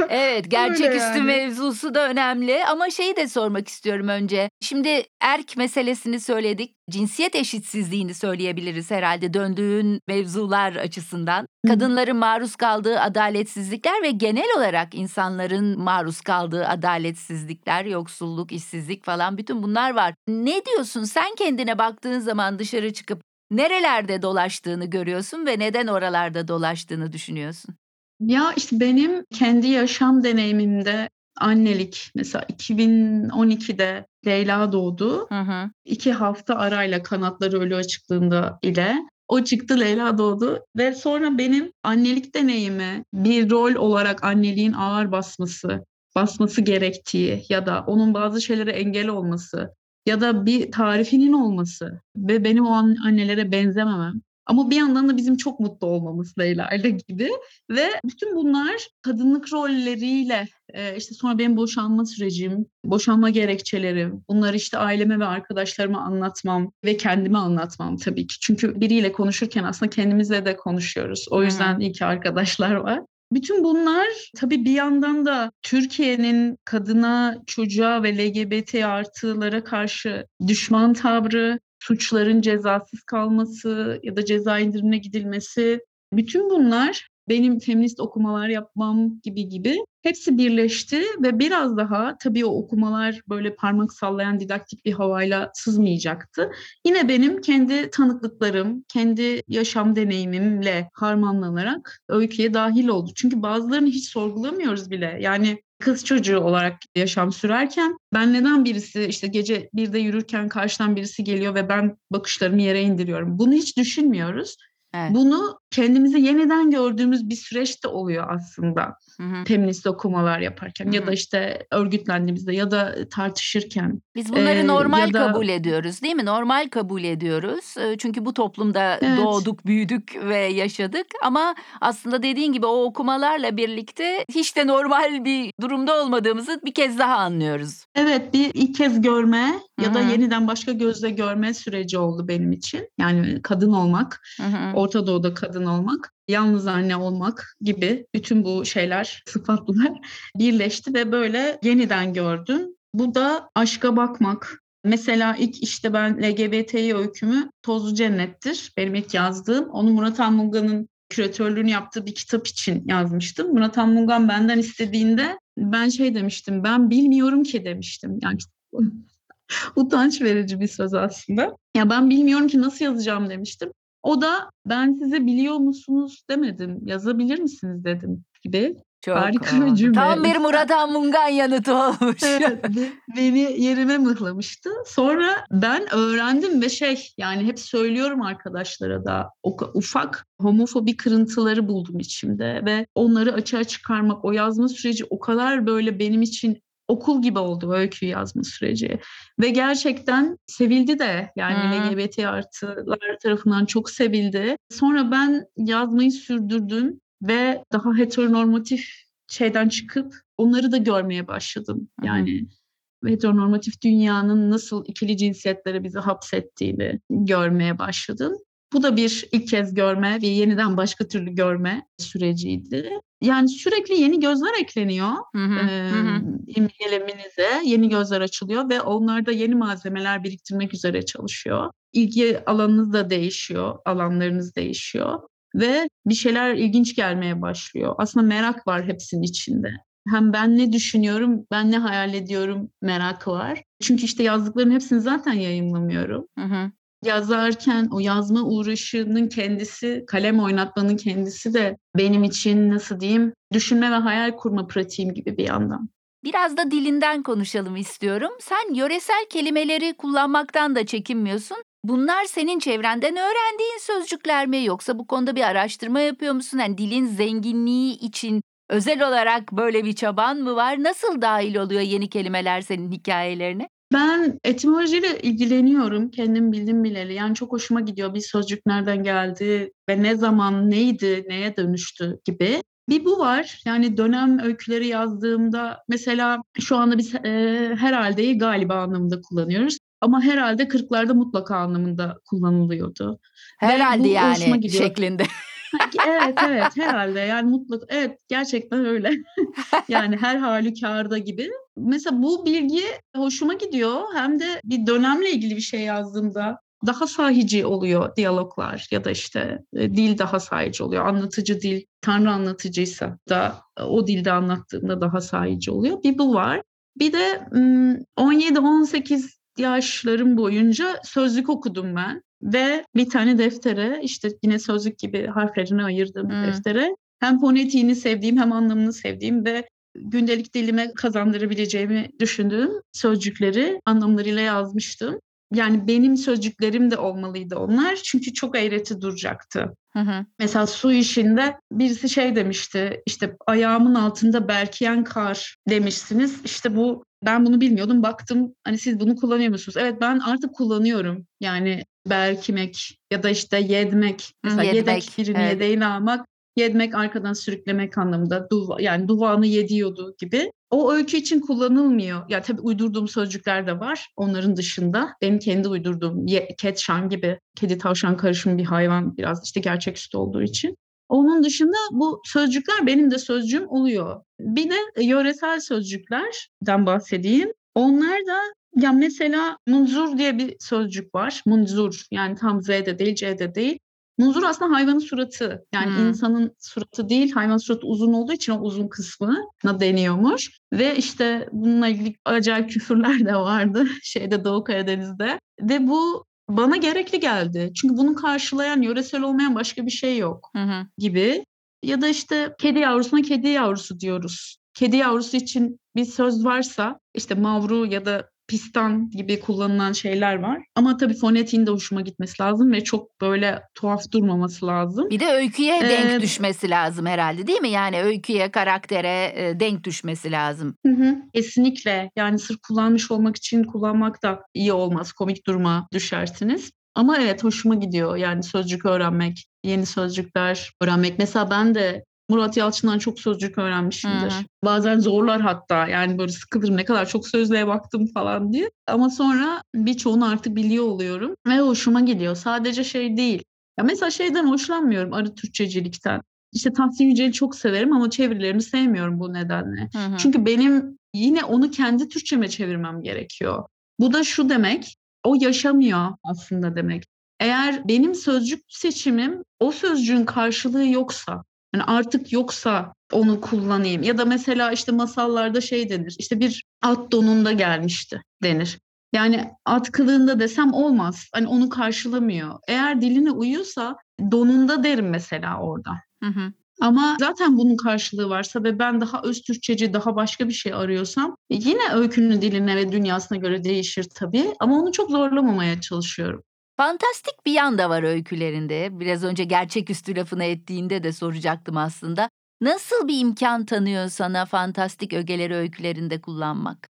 evet Gerçeküstü yani. mevzusu da önemli ama şeyi de sormak istiyorum önce. Şimdi erk meselesini söyledik. Cinsiyet eşitsizliğini söyleyebiliriz herhalde döndüğün mevzular açısından. Kadınların maruz kaldığı adaletsizlikler ve genel olarak insanların maruz kaldığı adaletsizlikler, yoksulluk, işsizlik falan bütün bunlar var. Ne diyorsun sen kendine baktığın zaman dışarı çıkıp nerelerde dolaştığını görüyorsun ve neden oralarda dolaştığını düşünüyorsun? Ya işte benim kendi yaşam deneyimimde annelik mesela 2012'de Leyla doğdu. Hı hı. İki hafta arayla kanatları ölü açıklığında ile o çıktı Leyla doğdu ve sonra benim annelik deneyimi bir rol olarak anneliğin ağır basması, basması gerektiği ya da onun bazı şeylere engel olması ya da bir tarifinin olması ve benim o an annelere benzememem ama bir yandan da bizim çok mutlu olmamız Leyla ile gibi ve bütün bunlar kadınlık rolleriyle e, işte sonra benim boşanma sürecim, boşanma gerekçelerim, bunları işte aileme ve arkadaşlarıma anlatmam ve kendime anlatmam tabii ki. Çünkü biriyle konuşurken aslında kendimizle de konuşuyoruz. O yüzden iyi ki arkadaşlar var. Bütün bunlar tabii bir yandan da Türkiye'nin kadına, çocuğa ve LGBT artılara karşı düşman tavrı, suçların cezasız kalması ya da ceza indirimine gidilmesi, bütün bunlar benim feminist okumalar yapmam gibi gibi hepsi birleşti ve biraz daha tabii o okumalar böyle parmak sallayan didaktik bir havayla sızmayacaktı. Yine benim kendi tanıklıklarım, kendi yaşam deneyimimle harmanlanarak öyküye dahil oldu. Çünkü bazılarını hiç sorgulamıyoruz bile. Yani kız çocuğu olarak yaşam sürerken ben neden birisi işte gece birde yürürken karşıdan birisi geliyor ve ben bakışlarımı yere indiriyorum. Bunu hiç düşünmüyoruz. Evet. Bunu kendimizi yeniden gördüğümüz bir süreçte oluyor aslında Hı hı. feminist okumalar yaparken Hı ya da işte örgütlendiğimizde ya da tartışırken. Biz bunları Ee, normal da- kabul ediyoruz değil mi? Normal kabul ediyoruz. Çünkü bu toplumda Evet. doğduk, büyüdük ve yaşadık. Ama aslında dediğin gibi o okumalarla birlikte hiç de normal bir durumda olmadığımızı bir kez daha anlıyoruz. Evet bir ilk kez görme ya da yeniden başka gözle görme süreci oldu benim için. Yani kadın olmak, Hı hı. Orta Doğu'da kadın olmak, yalnız anne olmak gibi bütün bu şeyler, sıfatlar birleşti ve böyle yeniden gördüm. Bu da aşka bakmak. Mesela ilk işte ben LGBTİ öykümü Tozlu Cennet'tir. Benim ilk yazdığım. Onu Murat Anmunga'nın küratörlüğünü yaptığı bir kitap için yazmıştım. Murat Anmungan benden istediğinde ben şey demiştim, ben bilmiyorum ki demiştim. Yani utanç verici bir söz aslında. Ya ben bilmiyorum ki nasıl yazacağım demiştim. O da ben size biliyor musunuz demedim, yazabilir misiniz dedim gibi. Çok Harika bir cümle. Tam bir Murat Anmungan yanıtı olmuş. Evet, beni yerime mıhlamıştı. Sonra ben öğrendim ve şey yani hep söylüyorum arkadaşlara da o ufak homofobi kırıntıları buldum içimde ve onları açığa çıkarmak, o yazma süreci o kadar böyle benim için okul gibi oldu öykü yazma süreci. Ve gerçekten sevildi de yani Hı. LGBT artılar tarafından çok sevildi. Sonra ben yazmayı sürdürdüm ve daha heteronormatif şeyden çıkıp onları da görmeye başladım. Yani heteronormatif dünyanın nasıl ikili cinsiyetlere bizi hapsettiğini görmeye başladım. Bu da bir ilk kez görme ve yeniden başka türlü görme süreciydi. Yani sürekli yeni gözler ekleniyor Hı hı, e, hı imgeleminize, yeni gözler açılıyor ve onlarda yeni malzemeler biriktirmek üzere çalışıyor. İlgi alanınız da değişiyor, alanlarınız değişiyor ve bir şeyler ilginç gelmeye başlıyor. Aslında merak var hepsinin içinde. Hem ben ne düşünüyorum, ben ne hayal ediyorum merakı var. Çünkü işte yazdıkların hepsini zaten yayınlamıyorum. Hı hı. Yazarken o yazma uğraşının kendisi, kalem oynatmanın kendisi de benim için nasıl diyeyim, düşünme ve hayal kurma pratiğim gibi bir yandan. Biraz da dilinden konuşalım istiyorum. Sen yöresel kelimeleri kullanmaktan da çekinmiyorsun. Bunlar senin çevrenden öğrendiğin sözcükler mi yoksa bu konuda bir araştırma yapıyor musun? Yani dilin zenginliği için özel olarak böyle bir çaban mı var? Nasıl dahil oluyor yeni kelimeler senin hikayelerine? Ben etimolojiyle ilgileniyorum. Kendim bildim bileli. Yani çok hoşuma gidiyor bir sözcük nereden geldi ve ne zaman neydi, neye dönüştü gibi. Bir bu var. Yani dönem öyküleri yazdığımda mesela şu anda biz e, herhaldeyi galiba anlamında kullanıyoruz. Ama herhalde 40'larda mutlaka anlamında kullanılıyordu. Herhalde yani şeklinde. evet evet herhalde yani mutlaka evet gerçekten öyle. yani her halükarda gibi. Mesela bu bilgi hoşuma gidiyor. Hem de bir dönemle ilgili bir şey yazdığımda daha sahici oluyor diyaloglar ya da işte e, dil daha sahici oluyor. Anlatıcı dil, Tanrı anlatıcıysa da e, o dilde anlattığında daha sahici oluyor. Bir bu var. Bir de 17-18 yaşlarım boyunca sözlük okudum ben. Ve bir tane deftere işte yine sözlük gibi harflerini ayırdığım hmm. deftere hem fonetiğini sevdiğim hem anlamını sevdiğim ve gündelik dilime kazandırabileceğimi düşündüğüm sözcükleri anlamlarıyla yazmıştım. Yani benim sözcüklerim de olmalıydı onlar. Çünkü çok eğreti duracaktı. Hı hı. Mesela su işinde birisi şey demişti. İşte ayağımın altında belkiyen kar demişsiniz. İşte bu ben bunu bilmiyordum. Baktım hani siz bunu kullanıyor musunuz? Evet ben artık kullanıyorum. Yani belkimek ya da işte yedmek. Mesela yedmek, yedek birini evet. yedeğini almak yedmek arkadan sürüklemek anlamında duva, yani duvağını yediyordu gibi. O öykü için kullanılmıyor. Ya tabii uydurduğum sözcükler de var onların dışında. Benim kendi uydurduğum cat şan gibi kedi tavşan karışımı bir hayvan biraz işte gerçeküstü olduğu için. Onun dışında bu sözcükler benim de sözcüğüm oluyor. Bir de yöresel sözcüklerden bahsedeyim. Onlar da ya mesela munzur diye bir sözcük var. Munzur yani tam Z'de değil C'de değil. Munzur aslında hayvanın suratı. Yani hmm. insanın suratı değil, hayvan suratı uzun olduğu için o uzun kısmına deniyormuş. Ve işte bununla ilgili acayip küfürler de vardı şeyde Doğu Karadeniz'de. Ve bu bana gerekli geldi. Çünkü bunu karşılayan, yöresel olmayan başka bir şey yok hı gibi. Ya da işte kedi yavrusuna kedi yavrusu diyoruz. Kedi yavrusu için bir söz varsa işte mavru ya da pistan gibi kullanılan şeyler var. Ama tabii fonetiğin de hoşuma gitmesi lazım ve çok böyle tuhaf durmaması lazım. Bir de öyküye ee, denk düşmesi lazım herhalde değil mi? Yani öyküye, karaktere e, denk düşmesi lazım. Hı hı, kesinlikle. Yani sırf kullanmış olmak için kullanmak da iyi olmaz. Komik duruma düşersiniz. Ama evet hoşuma gidiyor yani sözcük öğrenmek, yeni sözcükler öğrenmek. Mesela ben de Murat Yalçın'dan çok sözcük öğrenmişimdir. Hı-hı. Bazen zorlar hatta yani böyle sıkılırım ne kadar çok sözlüğe baktım falan diye. Ama sonra birçoğunu artık biliyor oluyorum ve hoşuma gidiyor. Sadece şey değil. Ya mesela şeyden hoşlanmıyorum arı Türkçecilikten. İşte Tahsin Yücel'i çok severim ama çevirilerini sevmiyorum bu nedenle. Hı hı. Çünkü benim yine onu kendi Türkçeme çevirmem gerekiyor. Bu da şu demek, o yaşamıyor aslında demek. Eğer benim sözcük seçimim o sözcüğün karşılığı yoksa, yani artık yoksa onu kullanayım. Ya da mesela işte masallarda şey denir. İşte bir at donunda gelmişti denir. Yani at kılığında desem olmaz. Hani onu karşılamıyor. Eğer diline uyuyorsa donunda derim mesela orada. Hı hı. Ama zaten bunun karşılığı varsa ve ben daha öz Türkçeci, daha başka bir şey arıyorsam yine öykünün diline ve dünyasına göre değişir tabii. Ama onu çok zorlamamaya çalışıyorum. Fantastik bir yan da var öykülerinde. Biraz önce gerçeküstü lafını ettiğinde de soracaktım aslında. Nasıl bir imkan tanıyor sana fantastik ögeleri öykülerinde kullanmak?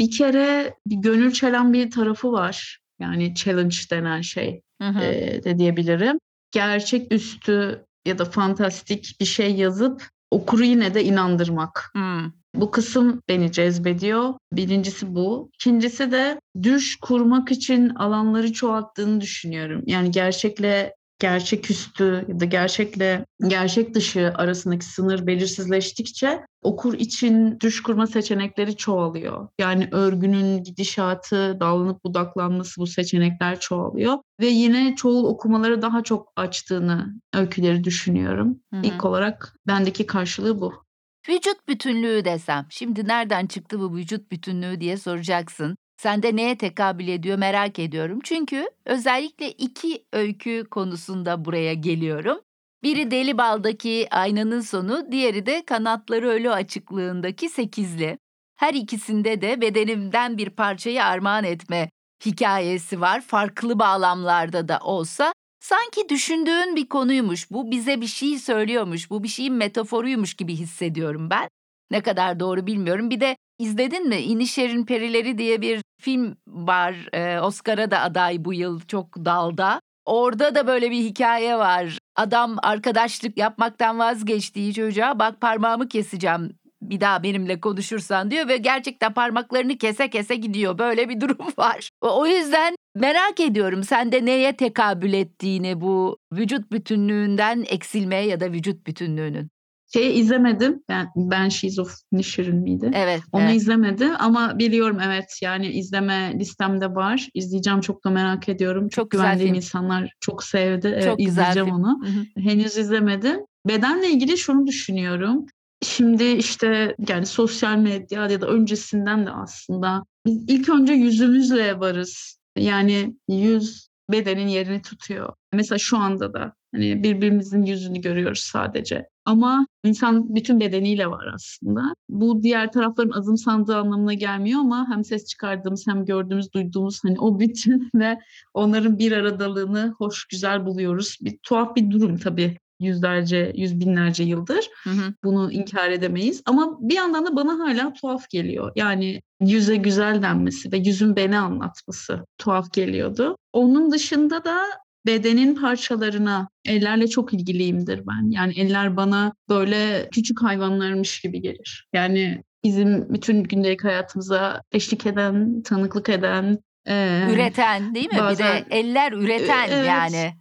Bir kere bir gönül çelen bir tarafı var. Yani challenge denen şey hı hı. E, de diyebilirim. Gerçeküstü ya da fantastik bir şey yazıp okuru yine de inandırmak. Hmm. Bu kısım beni cezbediyor. Birincisi bu. İkincisi de düş kurmak için alanları çoğalttığını düşünüyorum. Yani gerçekle gerçeküstü ya da gerçekle gerçek dışı arasındaki sınır belirsizleştikçe okur için düş kurma seçenekleri çoğalıyor. Yani örgünün gidişatı, dallanıp budaklanması bu seçenekler çoğalıyor. Ve yine çoğul okumaları daha çok açtığını öyküleri düşünüyorum. Hı hı. İlk olarak bendeki karşılığı bu. Vücut bütünlüğü desem, şimdi nereden çıktı bu vücut bütünlüğü diye soracaksın. Sende neye tekabül ediyor merak ediyorum. Çünkü özellikle iki öykü konusunda buraya geliyorum. Biri Deli Bal'daki aynanın sonu, diğeri de Kanatları Ölü açıklığındaki sekizli. Her ikisinde de bedenimden bir parçayı armağan etme hikayesi var. Farklı bağlamlarda da olsa sanki düşündüğün bir konuymuş. Bu bize bir şey söylüyormuş. Bu bir şeyin metaforuymuş gibi hissediyorum ben. Ne kadar doğru bilmiyorum. Bir de izledin mi? İnişer'in Perileri diye bir film var. Ee, Oscar'a da aday bu yıl çok dalda. Orada da böyle bir hikaye var. Adam arkadaşlık yapmaktan vazgeçtiği çocuğa bak parmağımı keseceğim bir daha benimle konuşursan diyor ve gerçekten parmaklarını kese kese gidiyor. Böyle bir durum var. O yüzden Merak ediyorum sende neye tekabül ettiğini bu vücut bütünlüğünden eksilmeye ya da vücut bütünlüğünün. Şeyi izlemedim. Ben Banshees of Inisherin miydi? Evet. Onu evet. izlemedim ama biliyorum evet yani izleme listemde var. İzleyeceğim çok da merak ediyorum. Çok, Çok güvendiğim film. insanlar çok sevdi. Evet, Çok güzel izleyeceğim film. onu. Hı hı. Henüz izlemedim. Bedenle ilgili şunu düşünüyorum. Şimdi işte yani sosyal medya ya da öncesinden de aslında biz ilk önce yüzümüzle varız. Yani yüz bedenin yerini tutuyor. Mesela şu anda da hani birbirimizin yüzünü görüyoruz sadece. Ama insan bütün bedeniyle var aslında. Bu diğer tarafların azımsandığı anlamına gelmiyor ama hem ses çıkardığımız hem gördüğümüz, duyduğumuz hani o bütün ve onların bir aradalığını hoş, güzel buluyoruz. Bir tuhaf bir durum tabii yüzlerce, yüz binlerce yıldır. Hı hı. Bunu inkar edemeyiz. Ama bir yandan da bana hala tuhaf geliyor. Yani yüze güzel denmesi ve yüzün beni anlatması tuhaf geliyordu. Onun dışında da bedenin parçalarına ellerle çok ilgiliyimdir ben. Yani eller bana böyle küçük hayvanlarmış gibi gelir. Yani bizim bütün gündelik hayatımıza eşlik eden, tanıklık eden, eee, Üreten değil mi? Bir bazen- de eller üreten Evet. yani.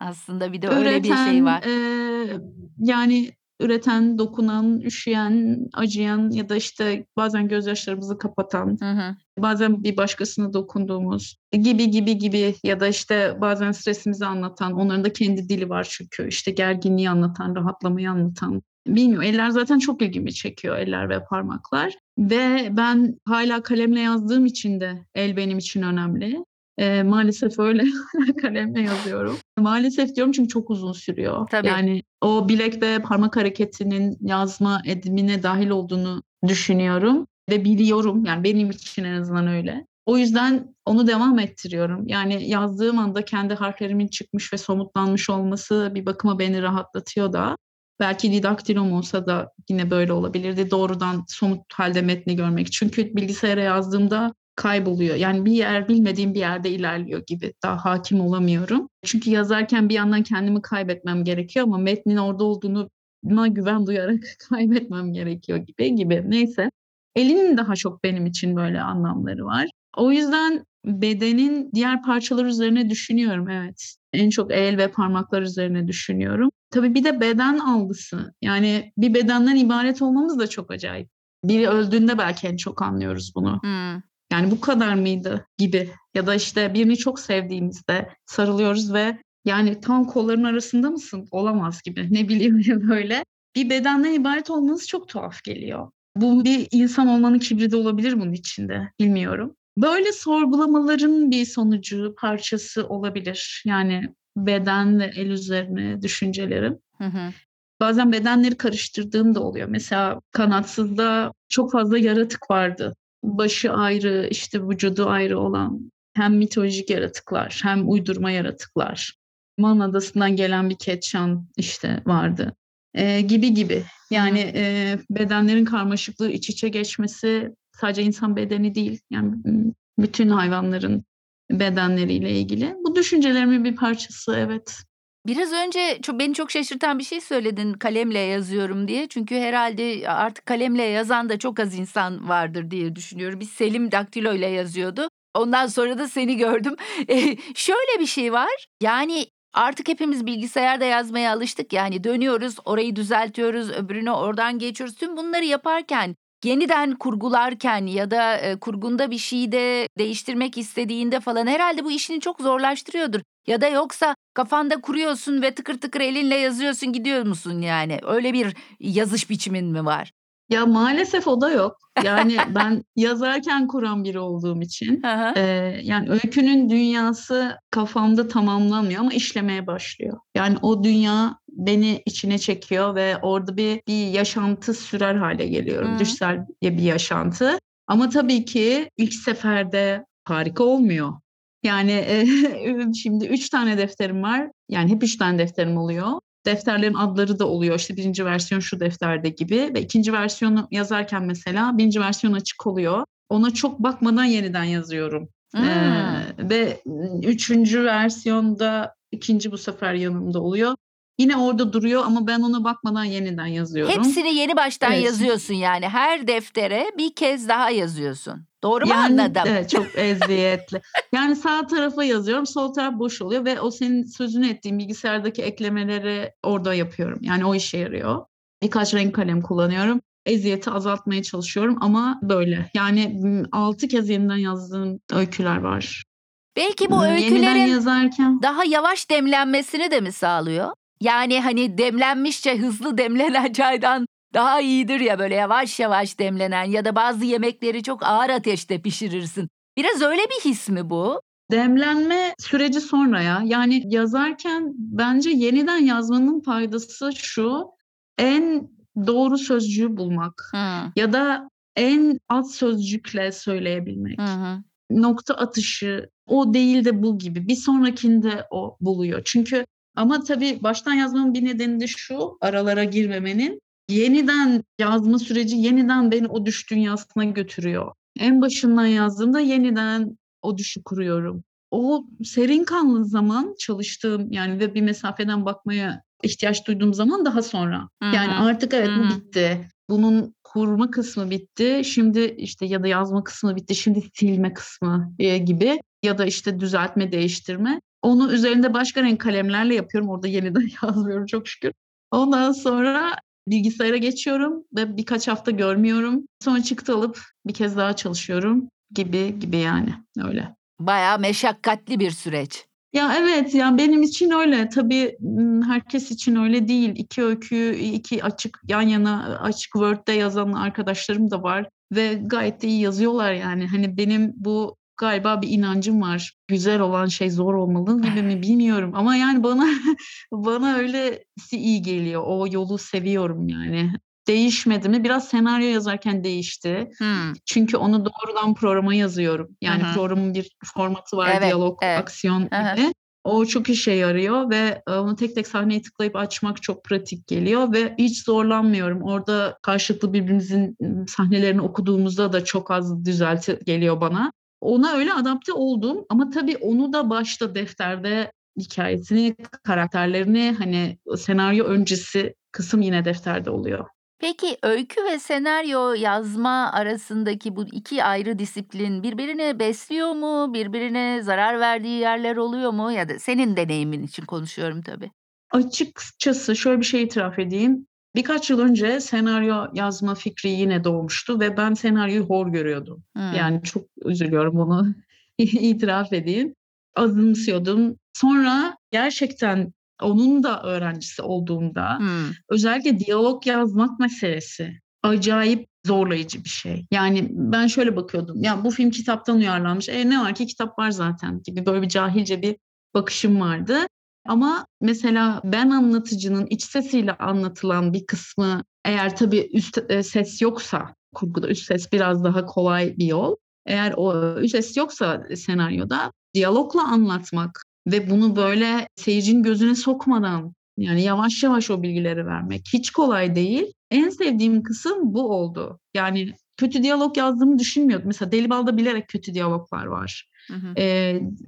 Aslında bir de öyle bir şey üreten, var. eee, yani üreten, dokunan, üşüyen, acıyan ya da işte bazen gözyaşlarımızı kapatan, Hı hı. bazen bir başkasına dokunduğumuz gibi gibi gibi ya da işte bazen stresimizi anlatan, onların da kendi dili var çünkü işte gerginliği anlatan, rahatlamayı anlatan. Bilmiyorum eller zaten çok ilgimi çekiyor eller ve parmaklar ve ben hala kalemle yazdığım için de el benim için önemli. Eee, maalesef öyle kalemle yazıyorum. Maalesef diyorum çünkü çok uzun sürüyor. Tabii. Yani o bilek ve parmak hareketinin yazma edimine dahil olduğunu düşünüyorum ve biliyorum. Yani benim için en azından öyle. O yüzden onu devam ettiriyorum. Yani yazdığım anda kendi harflerimin çıkmış ve somutlanmış olması bir bakıma beni rahatlatıyor da. Belki didaktilom olsa da yine böyle olabilirdi. Doğrudan somut halde metni görmek. Çünkü bilgisayara yazdığımda kayboluyor. Yani bir yer bilmediğim bir yerde ilerliyor gibi. Daha hakim olamıyorum. Çünkü yazarken bir yandan kendimi kaybetmem gerekiyor ama metnin orada olduğunu güven duyarak kaybetmem gerekiyor gibi gibi. Neyse. Elinin daha çok benim için böyle anlamları var. O yüzden bedenin diğer parçalar üzerine düşünüyorum evet. En çok el ve parmaklar üzerine düşünüyorum. Tabii bir de beden algısı. Yani bir bedenden ibaret olmamız da çok acayip. Biri öldüğünde belki en çok anlıyoruz bunu. Hı. Yani bu kadar mıydı gibi ya da işte birini çok sevdiğimizde sarılıyoruz ve yani tam kolların arasında mısın? Olamaz gibi ne bileyim ya böyle. Bir bedenden ibaret olmanız çok tuhaf geliyor. Bu bir insan olmanın kibri de olabilir bunun içinde bilmiyorum. Böyle sorgulamaların bir sonucu parçası olabilir. Yani beden ve el üzerine düşüncelerim. Hı hı. Bazen bedenleri karıştırdığım da oluyor. Mesela kanatsızda çok fazla yaratık vardı. Başı ayrı, işte vücudu ayrı olan hem mitolojik yaratıklar hem uydurma yaratıklar. Man Adası'ndan gelen bir ketçan işte vardı. Ee, gibi gibi. Yani e, bedenlerin karmaşıklığı iç içe geçmesi sadece insan bedeni değil. Yani bütün hayvanların bedenleriyle ilgili. Bu düşüncelerimin bir parçası evet. Biraz önce çok beni çok şaşırtan bir şey söyledin kalemle yazıyorum diye. Çünkü herhalde artık kalemle yazan da çok az insan vardır diye düşünüyorum. Biz Selim daktilo ile yazıyordu. Ondan sonra da seni gördüm. E, şöyle bir şey var. Yani artık hepimiz bilgisayarda yazmaya alıştık. Yani dönüyoruz, orayı düzeltiyoruz, öbürünü oradan geçiyoruz. Tüm bunları yaparken yeniden kurgularken ya da e, kurgunda bir şeyi de değiştirmek istediğinde falan herhalde bu işini çok zorlaştırıyordur. Ya da yoksa kafanda kuruyorsun ve tıkır tıkır elinle yazıyorsun gidiyor musun yani? Öyle bir yazış biçimin mi var? Ya maalesef o da yok. Yani ben yazarken kuran biri olduğum için e, yani öykünün dünyası kafamda tamamlanmıyor ama işlemeye başlıyor. Yani o dünya beni içine çekiyor ve orada bir bir yaşantı sürer hale geliyorum. Hı. Düşsel bir yaşantı. Ama tabii ki ilk seferde harika olmuyor. Yani e, şimdi üç tane defterim var. Yani hep üç tane defterim oluyor. Defterlerin adları da oluyor. İşte birinci versiyon şu defterde gibi. Ve ikinci versiyonu yazarken mesela birinci versiyon açık oluyor. Ona çok bakmadan yeniden yazıyorum. Hmm. Ee, ve üçüncü versiyonda ikinci bu sefer yanımda oluyor. Yine orada duruyor ama ben ona bakmadan yeniden yazıyorum. Hepsini yeni baştan Evet. yazıyorsun yani. Her deftere bir kez daha yazıyorsun. Doğru mu Yani anladım? evet çok eziyetli. Yani sağ tarafa yazıyorum, sol taraf boş oluyor ve o senin sözünü ettiğin bilgisayardaki eklemeleri orada yapıyorum. Yani o işe yarıyor. Birkaç renk kalem kullanıyorum. Eziyeti azaltmaya çalışıyorum ama böyle. Yani m, altı kez yeniden yazdığım öyküler var. Belki bu Yeniden öykülerin yazarken daha yavaş demlenmesini de mi sağlıyor? Yani hani demlenmişçe hızlı demlenen çaydan daha iyidir ya böyle yavaş yavaş demlenen ya da bazı yemekleri çok ağır ateşte pişirirsin. Biraz öyle bir his mi bu? demlenme süreci sonra ya. Yani yazarken bence yeniden yazmanın faydası şu. En doğru sözcüğü bulmak. Hı, ya da en az sözcükle söyleyebilmek. hı. Nokta atışı o değil de bu gibi. Bir sonrakinde o buluyor. Çünkü ama tabii baştan yazmanın bir nedeni de şu aralara girmemenin. Yeniden yazma süreci yeniden beni o düş dünyasına götürüyor. En başından yazdığımda yeniden o düşü kuruyorum. O serin kanlı zaman çalıştığım yani ve bir mesafeden bakmaya ihtiyaç duyduğum zaman daha sonra. Hı Yani artık evet Hı bu hı. bitti. Bunun kurma kısmı bitti. Şimdi işte ya da yazma kısmı bitti. Şimdi silme kısmı e, gibi ya da işte düzeltme, değiştirme. Onu üzerinde başka renk kalemlerle yapıyorum. Orada yeniden yazmıyorum çok şükür. Ondan sonra bilgisayara geçiyorum ve birkaç hafta görmüyorum. Sonra çıktı alıp bir kez daha çalışıyorum gibi gibi yani öyle. Bayağı meşakkatli bir süreç. Ya evet yani benim için öyle. Tabii herkes için öyle değil. İki öyküyü iki açık yan yana açık Word'de yazan arkadaşlarım da var ve gayet de iyi yazıyorlar yani. Hani benim bu galiba bir inancım var. Güzel olan şey zor olmalı gibi mi bilmiyorum ama yani bana bana öylesi iyi geliyor. O yolu seviyorum yani. Değişmedi mi? Biraz senaryo yazarken değişti. Hmm. Çünkü onu doğrudan programa yazıyorum. Yani Hı hı. programın bir formatı var, Evet, diyalog, evet. aksiyon hı. gibi. O çok işe yarıyor ve e, onu tek tek sahneye tıklayıp açmak çok pratik geliyor ve hiç zorlanmıyorum. Orada karşılıklı birbirimizin sahnelerini okuduğumuzda da çok az düzelti geliyor bana. Ona öyle adapte oldum ama tabii onu da başta defterde hikayesini, karakterlerini hani senaryo öncesi kısım yine defterde oluyor. Peki öykü ve senaryo yazma arasındaki bu iki ayrı disiplin birbirini besliyor mu? Birbirine zarar verdiği yerler oluyor mu? Ya da senin deneyimin için konuşuyorum tabii. Açıkçası şöyle bir şey itiraf edeyim. Birkaç yıl önce senaryo yazma fikri yine doğmuştu ve ben senaryoyu hor görüyordum. Hmm. Yani çok üzülüyorum bunu itiraf edeyim. Azımsıyordum. Sonra gerçekten onun da öğrencisi olduğumda Hmm. özellikle diyalog yazmak meselesi acayip zorlayıcı bir şey. Yani ben şöyle bakıyordum. Ya bu film kitaptan uyarlanmış. E ne var ki kitap var zaten gibi böyle bir cahilce bir bakışım vardı. Ama mesela ben anlatıcının iç sesiyle anlatılan bir kısmı eğer tabii üst e, ses yoksa kurguda üst ses biraz daha kolay bir yol. Eğer o üst ses yoksa senaryoda diyalogla anlatmak ve bunu böyle seyircinin gözüne sokmadan yani yavaş yavaş o bilgileri vermek hiç kolay değil. En sevdiğim kısım bu oldu. Yani kötü diyalog yazdığımı düşünmüyordum. Mesela Deli Bal'da bilerek kötü diyaloglar var. Hı hı.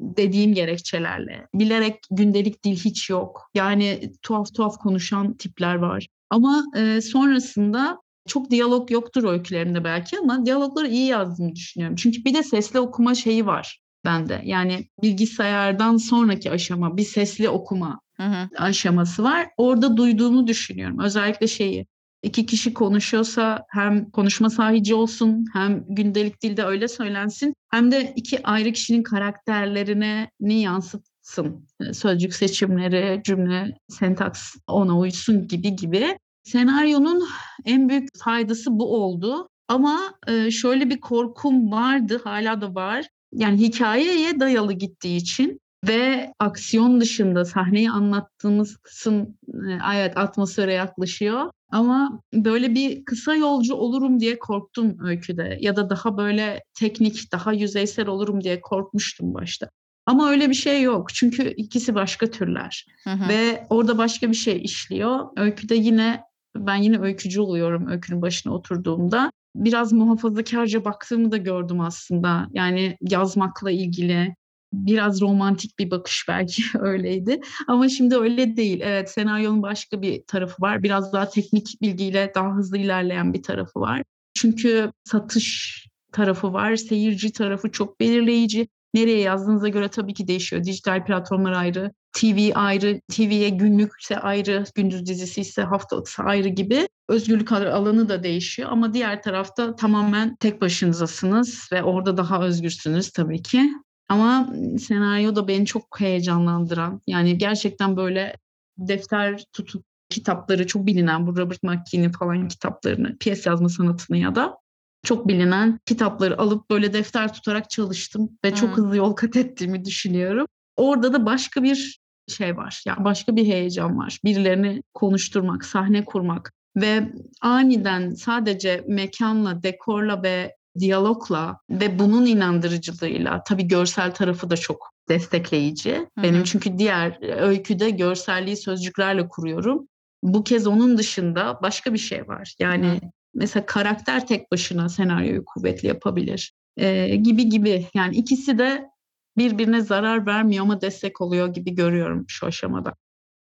Dediğim gerekçelerle. Bilerek gündelik dil hiç yok. Yani tuhaf tuhaf konuşan tipler var. Ama e, sonrasında çok diyalog yoktur öykülerimde belki ama diyalogları iyi yazdığımı düşünüyorum. Çünkü bir de sesli okuma şeyi var bende. Yani bilgisayardan sonraki aşama bir sesli okuma Hı hı. aşaması var. Orada duyduğumu düşünüyorum. Özellikle şeyi iki kişi konuşuyorsa hem konuşma sahici olsun hem gündelik dilde öyle söylensin hem de iki ayrı kişinin karakterlerine ni yansıtsın. Sözcük seçimleri, cümle, sentaks ona uysun gibi gibi. Senaryonun en büyük faydası bu oldu. Ama e, şöyle bir korkum vardı, hala da var. Yani hikayeye dayalı gittiği için ve aksiyon dışında sahneyi anlattığımız kısım e, evet atmosfere yaklaşıyor. Ama böyle bir kısa yolcu olurum diye korktum öyküde. Ya da daha böyle teknik, daha yüzeysel olurum diye korkmuştum başta. Ama öyle bir şey yok. Çünkü ikisi başka türler. Hı hı. Ve orada başka bir şey işliyor. Öyküde yine ben yine öykücü oluyorum öykünün başına oturduğumda. Biraz muhafazakarca baktığımı da gördüm aslında. Yani yazmakla ilgili biraz romantik bir bakış belki öyleydi. Ama şimdi öyle değil. Evet senaryonun başka bir tarafı var. Biraz daha teknik bilgiyle daha hızlı ilerleyen bir tarafı var. Çünkü satış tarafı var, seyirci tarafı çok belirleyici. Nereye yazdığınıza göre tabii ki değişiyor. Dijital platformlar ayrı, TV ayrı, TV'ye günlükse ayrı, gündüz dizisi ise haftalıksa ayrı gibi özgürlük alanı da değişiyor. Ama diğer tarafta tamamen tek başınızasınız ve orada daha özgürsünüz tabii ki. Ama senaryo da beni çok heyecanlandıran. Yani gerçekten böyle defter tutup kitapları çok bilinen bu Robert McKee'nin falan kitaplarını, piyes yazma sanatını ya da çok bilinen kitapları alıp böyle defter tutarak çalıştım ve hmm. çok hızlı yol kat ettiğimi düşünüyorum. Orada da başka bir şey var. Yani başka bir heyecan var. Birilerini konuşturmak, sahne kurmak ve aniden sadece mekanla, dekorla ve diyalogla ve bunun inandırıcılığıyla tabii görsel tarafı da çok destekleyici. Hı-hı. Benim çünkü diğer öyküde görselliği sözcüklerle kuruyorum. Bu kez onun dışında başka bir şey var. Yani Hı-hı. mesela karakter tek başına senaryoyu kuvvetli yapabilir. Ee, gibi gibi. Yani ikisi de birbirine zarar vermiyor ama destek oluyor gibi görüyorum şu aşamada.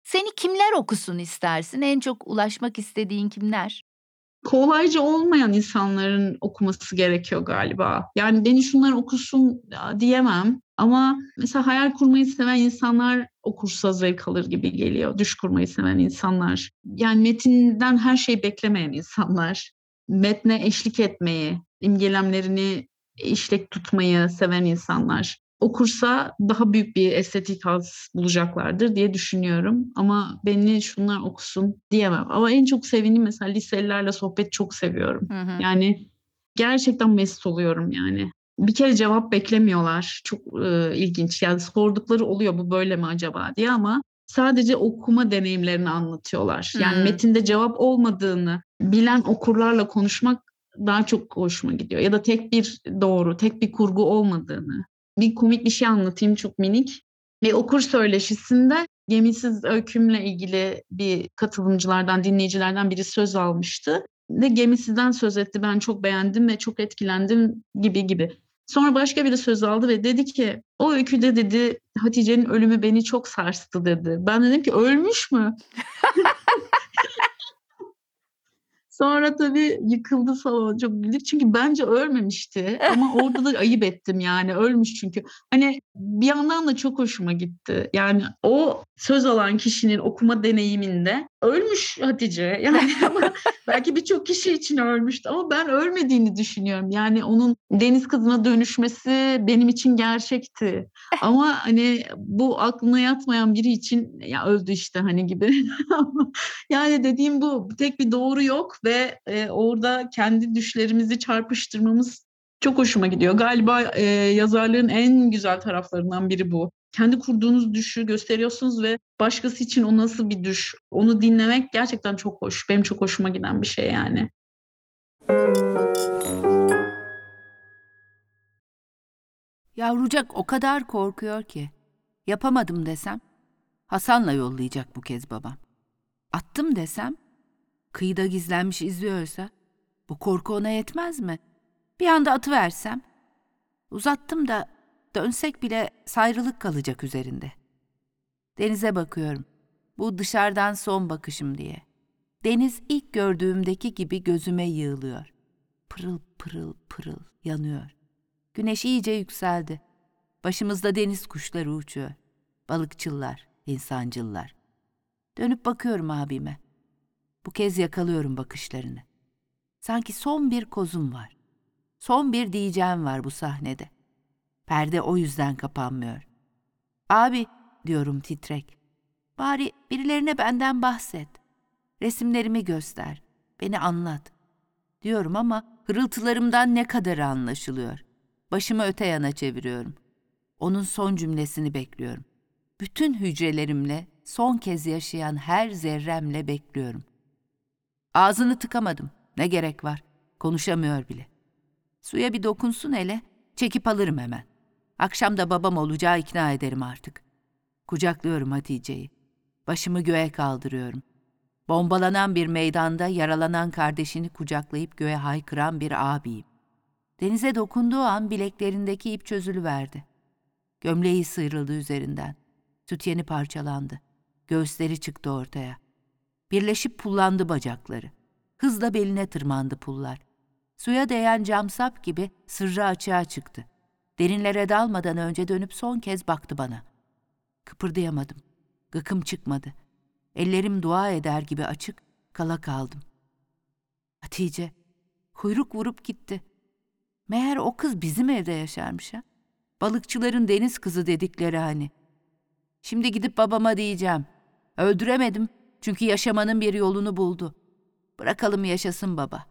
Seni kimler okusun istersin? En çok ulaşmak istediğin kimler? Kolayca olmayan insanların okuması gerekiyor galiba. Yani beni şunlar okusun diyemem ama mesela hayal kurmayı seven insanlar okursa zevk alır gibi geliyor. Düş kurmayı seven insanlar. Yani metinden her şeyi beklemeyen insanlar. Metne eşlik etmeyi, imgelemlerini işlek tutmayı seven insanlar okursa daha büyük bir estetik haz bulacaklardır diye düşünüyorum. Ama beni şunlar okusun diyemem. Ama en çok sevdiğim mesela liselilerle sohbet çok seviyorum. Hı hı. Yani gerçekten mesut oluyorum yani. Bir kere cevap beklemiyorlar. Çok e, ilginç. Yani sordukları oluyor bu böyle mi acaba diye ama sadece okuma deneyimlerini anlatıyorlar. Yani hmm. metinde cevap olmadığını bilen okurlarla konuşmak daha çok hoşuma gidiyor. Ya da tek bir doğru, tek bir kurgu olmadığını bir komik bir şey anlatayım çok minik. Bir okur söyleşisinde gemisiz öykümle ilgili bir katılımcılardan, dinleyicilerden biri söz almıştı. Ve gemisizden söz etti. Ben çok beğendim ve çok etkilendim gibi gibi. Sonra başka biri söz aldı ve dedi ki o öyküde dedi Hatice'nin ölümü beni çok sarstı dedi. Ben dedim ki ölmüş mü? Sonra tabii yıkıldı salon çok güldük. Çünkü bence ölmemişti. Ama orada da ayıp ettim yani. Ölmüş çünkü. Hani bir yandan da çok hoşuma gitti. Yani o söz alan kişinin okuma deneyiminde ölmüş Hatice. Yani ama belki birçok kişi için ölmüştü ama ben ölmediğini düşünüyorum. Yani onun deniz kızına dönüşmesi benim için gerçekti. Ama hani bu aklına yatmayan biri için ya öldü işte hani gibi. yani dediğim bu. Tek bir doğru yok ve e, orada kendi düşlerimizi çarpıştırmamız çok hoşuma gidiyor. Galiba e, yazarlığın en güzel taraflarından biri bu. Kendi kurduğunuz düşü gösteriyorsunuz ve başkası için o nasıl bir düş, onu dinlemek gerçekten çok hoş. Benim çok hoşuma giden bir şey yani. Yavrucak o kadar korkuyor ki. Yapamadım desem Hasan'la yollayacak bu kez babam. Attım desem kıyıda gizlenmiş izliyorsa bu korku ona yetmez mi? Bir anda atıversem uzattım da dönsek bile sayrılık kalacak üzerinde. Denize bakıyorum. Bu dışarıdan son bakışım diye. Deniz ilk gördüğümdeki gibi gözüme yığılıyor. Pırıl pırıl pırıl yanıyor. Güneş iyice yükseldi. Başımızda deniz kuşları uçuyor. Balıkçıllar, insancıllar. Dönüp bakıyorum abime. Bu kez yakalıyorum bakışlarını. Sanki son bir kozum var. Son bir diyeceğim var bu sahnede. Perde o yüzden kapanmıyor. Abi diyorum titrek. Bari birilerine benden bahset. Resimlerimi göster. Beni anlat. Diyorum ama hırıltılarımdan ne kadar anlaşılıyor. Başımı öte yana çeviriyorum. Onun son cümlesini bekliyorum. Bütün hücrelerimle, son kez yaşayan her zerremle bekliyorum. Ağzını tıkamadım. Ne gerek var? Konuşamıyor bile. Suya bir dokunsun hele, çekip alırım hemen. Akşam da babam olacağı ikna ederim artık. Kucaklıyorum Hatice'yi. Başımı göğe kaldırıyorum. Bombalanan bir meydanda yaralanan kardeşini kucaklayıp göğe haykıran bir abiyim. Denize dokunduğu an bileklerindeki ip çözülüverdi. Gömleği sıyrıldı üzerinden. Sütyeni parçalandı. Göğüsleri çıktı ortaya. Birleşip pullandı bacakları. Hızla beline tırmandı pullar. Suya değen cam sap gibi sırrı açığa çıktı. Derinlere dalmadan önce dönüp son kez baktı bana. Kıpırdayamadım. Gıkım çıkmadı. Ellerim dua eder gibi açık, kala kaldım. Hatice, kuyruk vurup gitti. Meğer o kız bizim evde yaşarmış ha. Balıkçıların deniz kızı dedikleri hani. Şimdi gidip babama diyeceğim. Öldüremedim çünkü yaşamanın bir yolunu buldu. Bırakalım yaşasın baba.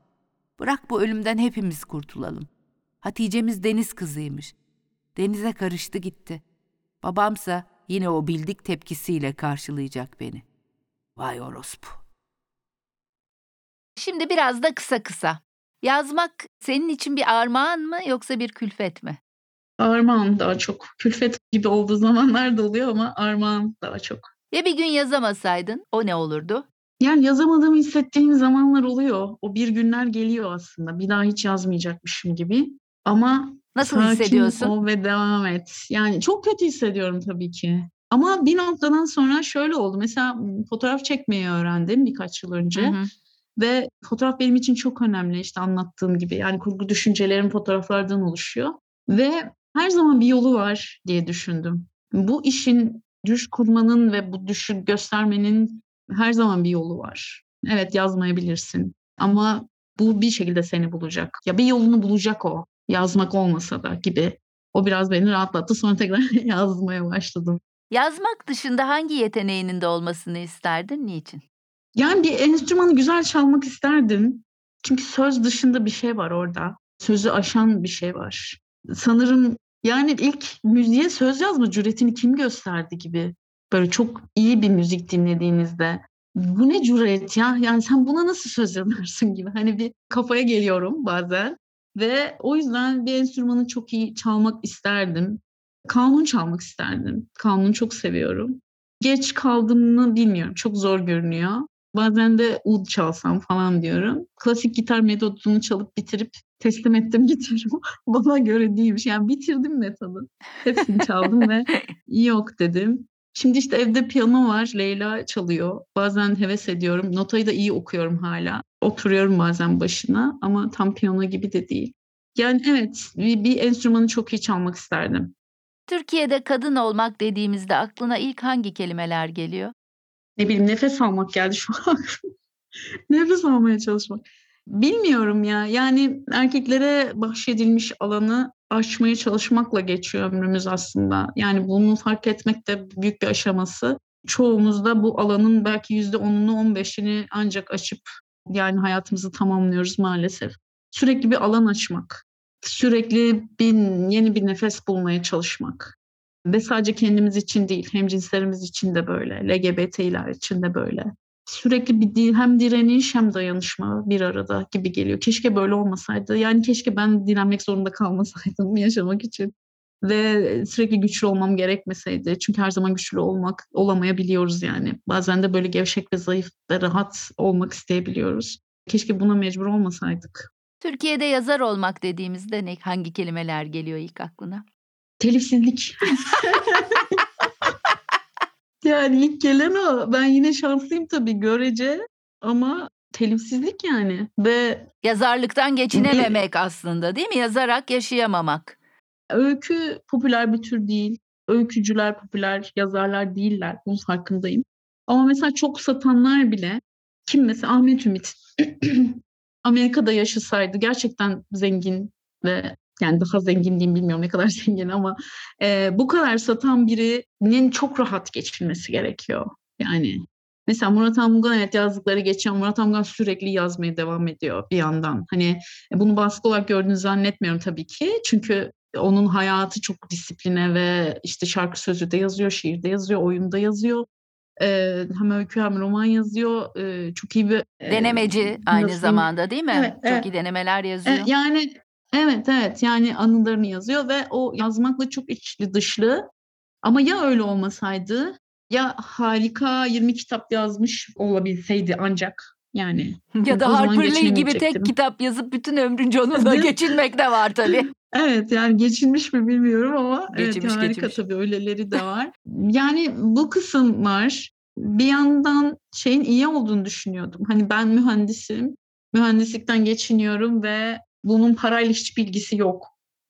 Bırak bu ölümden hepimiz kurtulalım. Hatice'miz deniz kızıymış. Denize karıştı gitti. Babamsa yine o bildik tepkisiyle karşılayacak beni. Vay orospu. Şimdi biraz da kısa kısa. Yazmak senin için bir armağan mı yoksa bir külfet mi? Armağan daha çok. Külfet gibi olduğu zamanlar da oluyor ama armağan daha çok. Ya bir gün yazamasaydın o ne olurdu? Yani yazamadığımı hissettiğim zamanlar oluyor. O bir günler geliyor aslında. Bir daha hiç yazmayacakmışım gibi. Ama Nasıl sakin hissediyorsun? ol ve devam et. Yani çok kötü hissediyorum tabii ki. Ama bir noktadan sonra şöyle oldu. Mesela fotoğraf çekmeyi öğrendim birkaç yıl önce. Hı hı. Ve fotoğraf benim için çok önemli işte anlattığım gibi. Yani kurgu düşüncelerim fotoğraflardan oluşuyor. Ve her zaman bir yolu var diye düşündüm. Bu işin düş kurmanın ve bu düşü göstermenin her zaman bir yolu var. Evet yazmayabilirsin ama bu bir şekilde seni bulacak. Ya bir yolunu bulacak o. Yazmak olmasa da gibi. O biraz beni rahatlattı. Sonra tekrar yazmaya başladım. Yazmak dışında hangi yeteneğinin de olmasını isterdin? Niçin? Yani bir enstrümanı güzel çalmak isterdim. Çünkü söz dışında bir şey var orada. Sözü aşan bir şey var. Sanırım yani ilk müziğe söz yazma cüretini kim gösterdi gibi. Böyle çok iyi bir müzik dinlediğinizde bu ne cüret ya? Yani sen buna nasıl söz yazarsın gibi. Hani bir kafaya geliyorum bazen. Ve o yüzden bir enstrümanı çok iyi çalmak isterdim. Kanun çalmak isterdim. Kanunu çok seviyorum. Geç kaldım mı bilmiyorum. Çok zor görünüyor. Bazen de ud çalsam falan diyorum. Klasik gitar metodunu çalıp bitirip teslim ettim gitarımı. Bana göre değilmiş. Yani bitirdim metodu. Hepsini çaldım ve yok dedim. Şimdi işte evde piyano var. Leyla çalıyor. Bazen heves ediyorum. Notayı da iyi okuyorum hala. Oturuyorum bazen başına ama tam piyano gibi de değil. Yani evet bir, bir enstrümanı çok iyi çalmak isterdim. Türkiye'de kadın olmak dediğimizde aklına ilk hangi kelimeler geliyor? Ne bileyim nefes almak geldi şu an. nefes almaya çalışmak. Bilmiyorum ya. Yani erkeklere bahşedilmiş alanı aşmaya çalışmakla geçiyor ömrümüz aslında. Yani bunu fark etmek de büyük bir aşaması. Çoğumuz da bu alanın belki yüzde onunu on beşini ancak açıp yani hayatımızı tamamlıyoruz maalesef. Sürekli bir alan açmak. Sürekli bir yeni bir nefes bulmaya çalışmak. Ve sadece kendimiz için değil, hem cinslerimiz için de böyle, LGBT'ler için de böyle. Sürekli bir hem direniş hem dayanışma bir arada gibi geliyor. Keşke böyle olmasaydı. Yani keşke ben direnmek zorunda kalmasaydım yaşamak için. Ve sürekli güçlü olmam gerekmeseydi. Çünkü her zaman güçlü olmak olamayabiliyoruz yani. Bazen de böyle gevşek ve zayıf ve rahat olmak isteyebiliyoruz. Keşke buna mecbur olmasaydık. Türkiye'de yazar olmak dediğimizde ne hangi kelimeler geliyor ilk aklına? Telifsizlik. yani ilk gelen o. Ben yine şanslıyım tabii görece ama telifsizlik yani. Ve Yazarlıktan geçinememek aslında değil mi? Yazarak yaşayamamak. öykü popüler bir tür değil. Öykücüler popüler yazarlar değiller. Bunun farkındayım. Ama mesela çok satanlar bile kim mesela Ahmet Ümit Amerika'da yaşasaydı gerçekten zengin ve yani daha zengin diyeyim bilmiyorum ne kadar zengin ama e, bu kadar satan birinin çok rahat geçinmesi gerekiyor. Yani mesela Murat Anmugan evet yazdıkları geçiyor. Murat Anmugan sürekli yazmaya devam ediyor bir yandan. Hani bunu baskı olarak gördüğünü zannetmiyorum tabii ki. Çünkü onun hayatı çok disipline ve işte şarkı sözü de yazıyor, şiir de yazıyor, oyunda yazıyor. Ee, hem öykü hem roman yazıyor. Ee, çok iyi bir e, Denemeci aynı nasıl- zamanda değil mi? Evet, Çok evet. iyi denemeler yazıyor. E, yani evet evet yani anılarını yazıyor ve o yazmakla çok içli dışlı. Ama ya öyle olmasaydı ya harika 20 kitap yazmış olabilseydi ancak Yani Ya da Harper Lee gibi tek kitap yazıp bütün ömrünce onunla geçinmek de var tabii. Evet yani geçilmiş mi bilmiyorum ama evet Geçilmiş, harika geçilmiş. tabii öyleleri de var. Yani bu kısım var. Bir yandan şeyin iyi olduğunu düşünüyordum. Hani ben mühendisim, mühendislikten geçiniyorum ve bunun parayla hiç bilgisi yok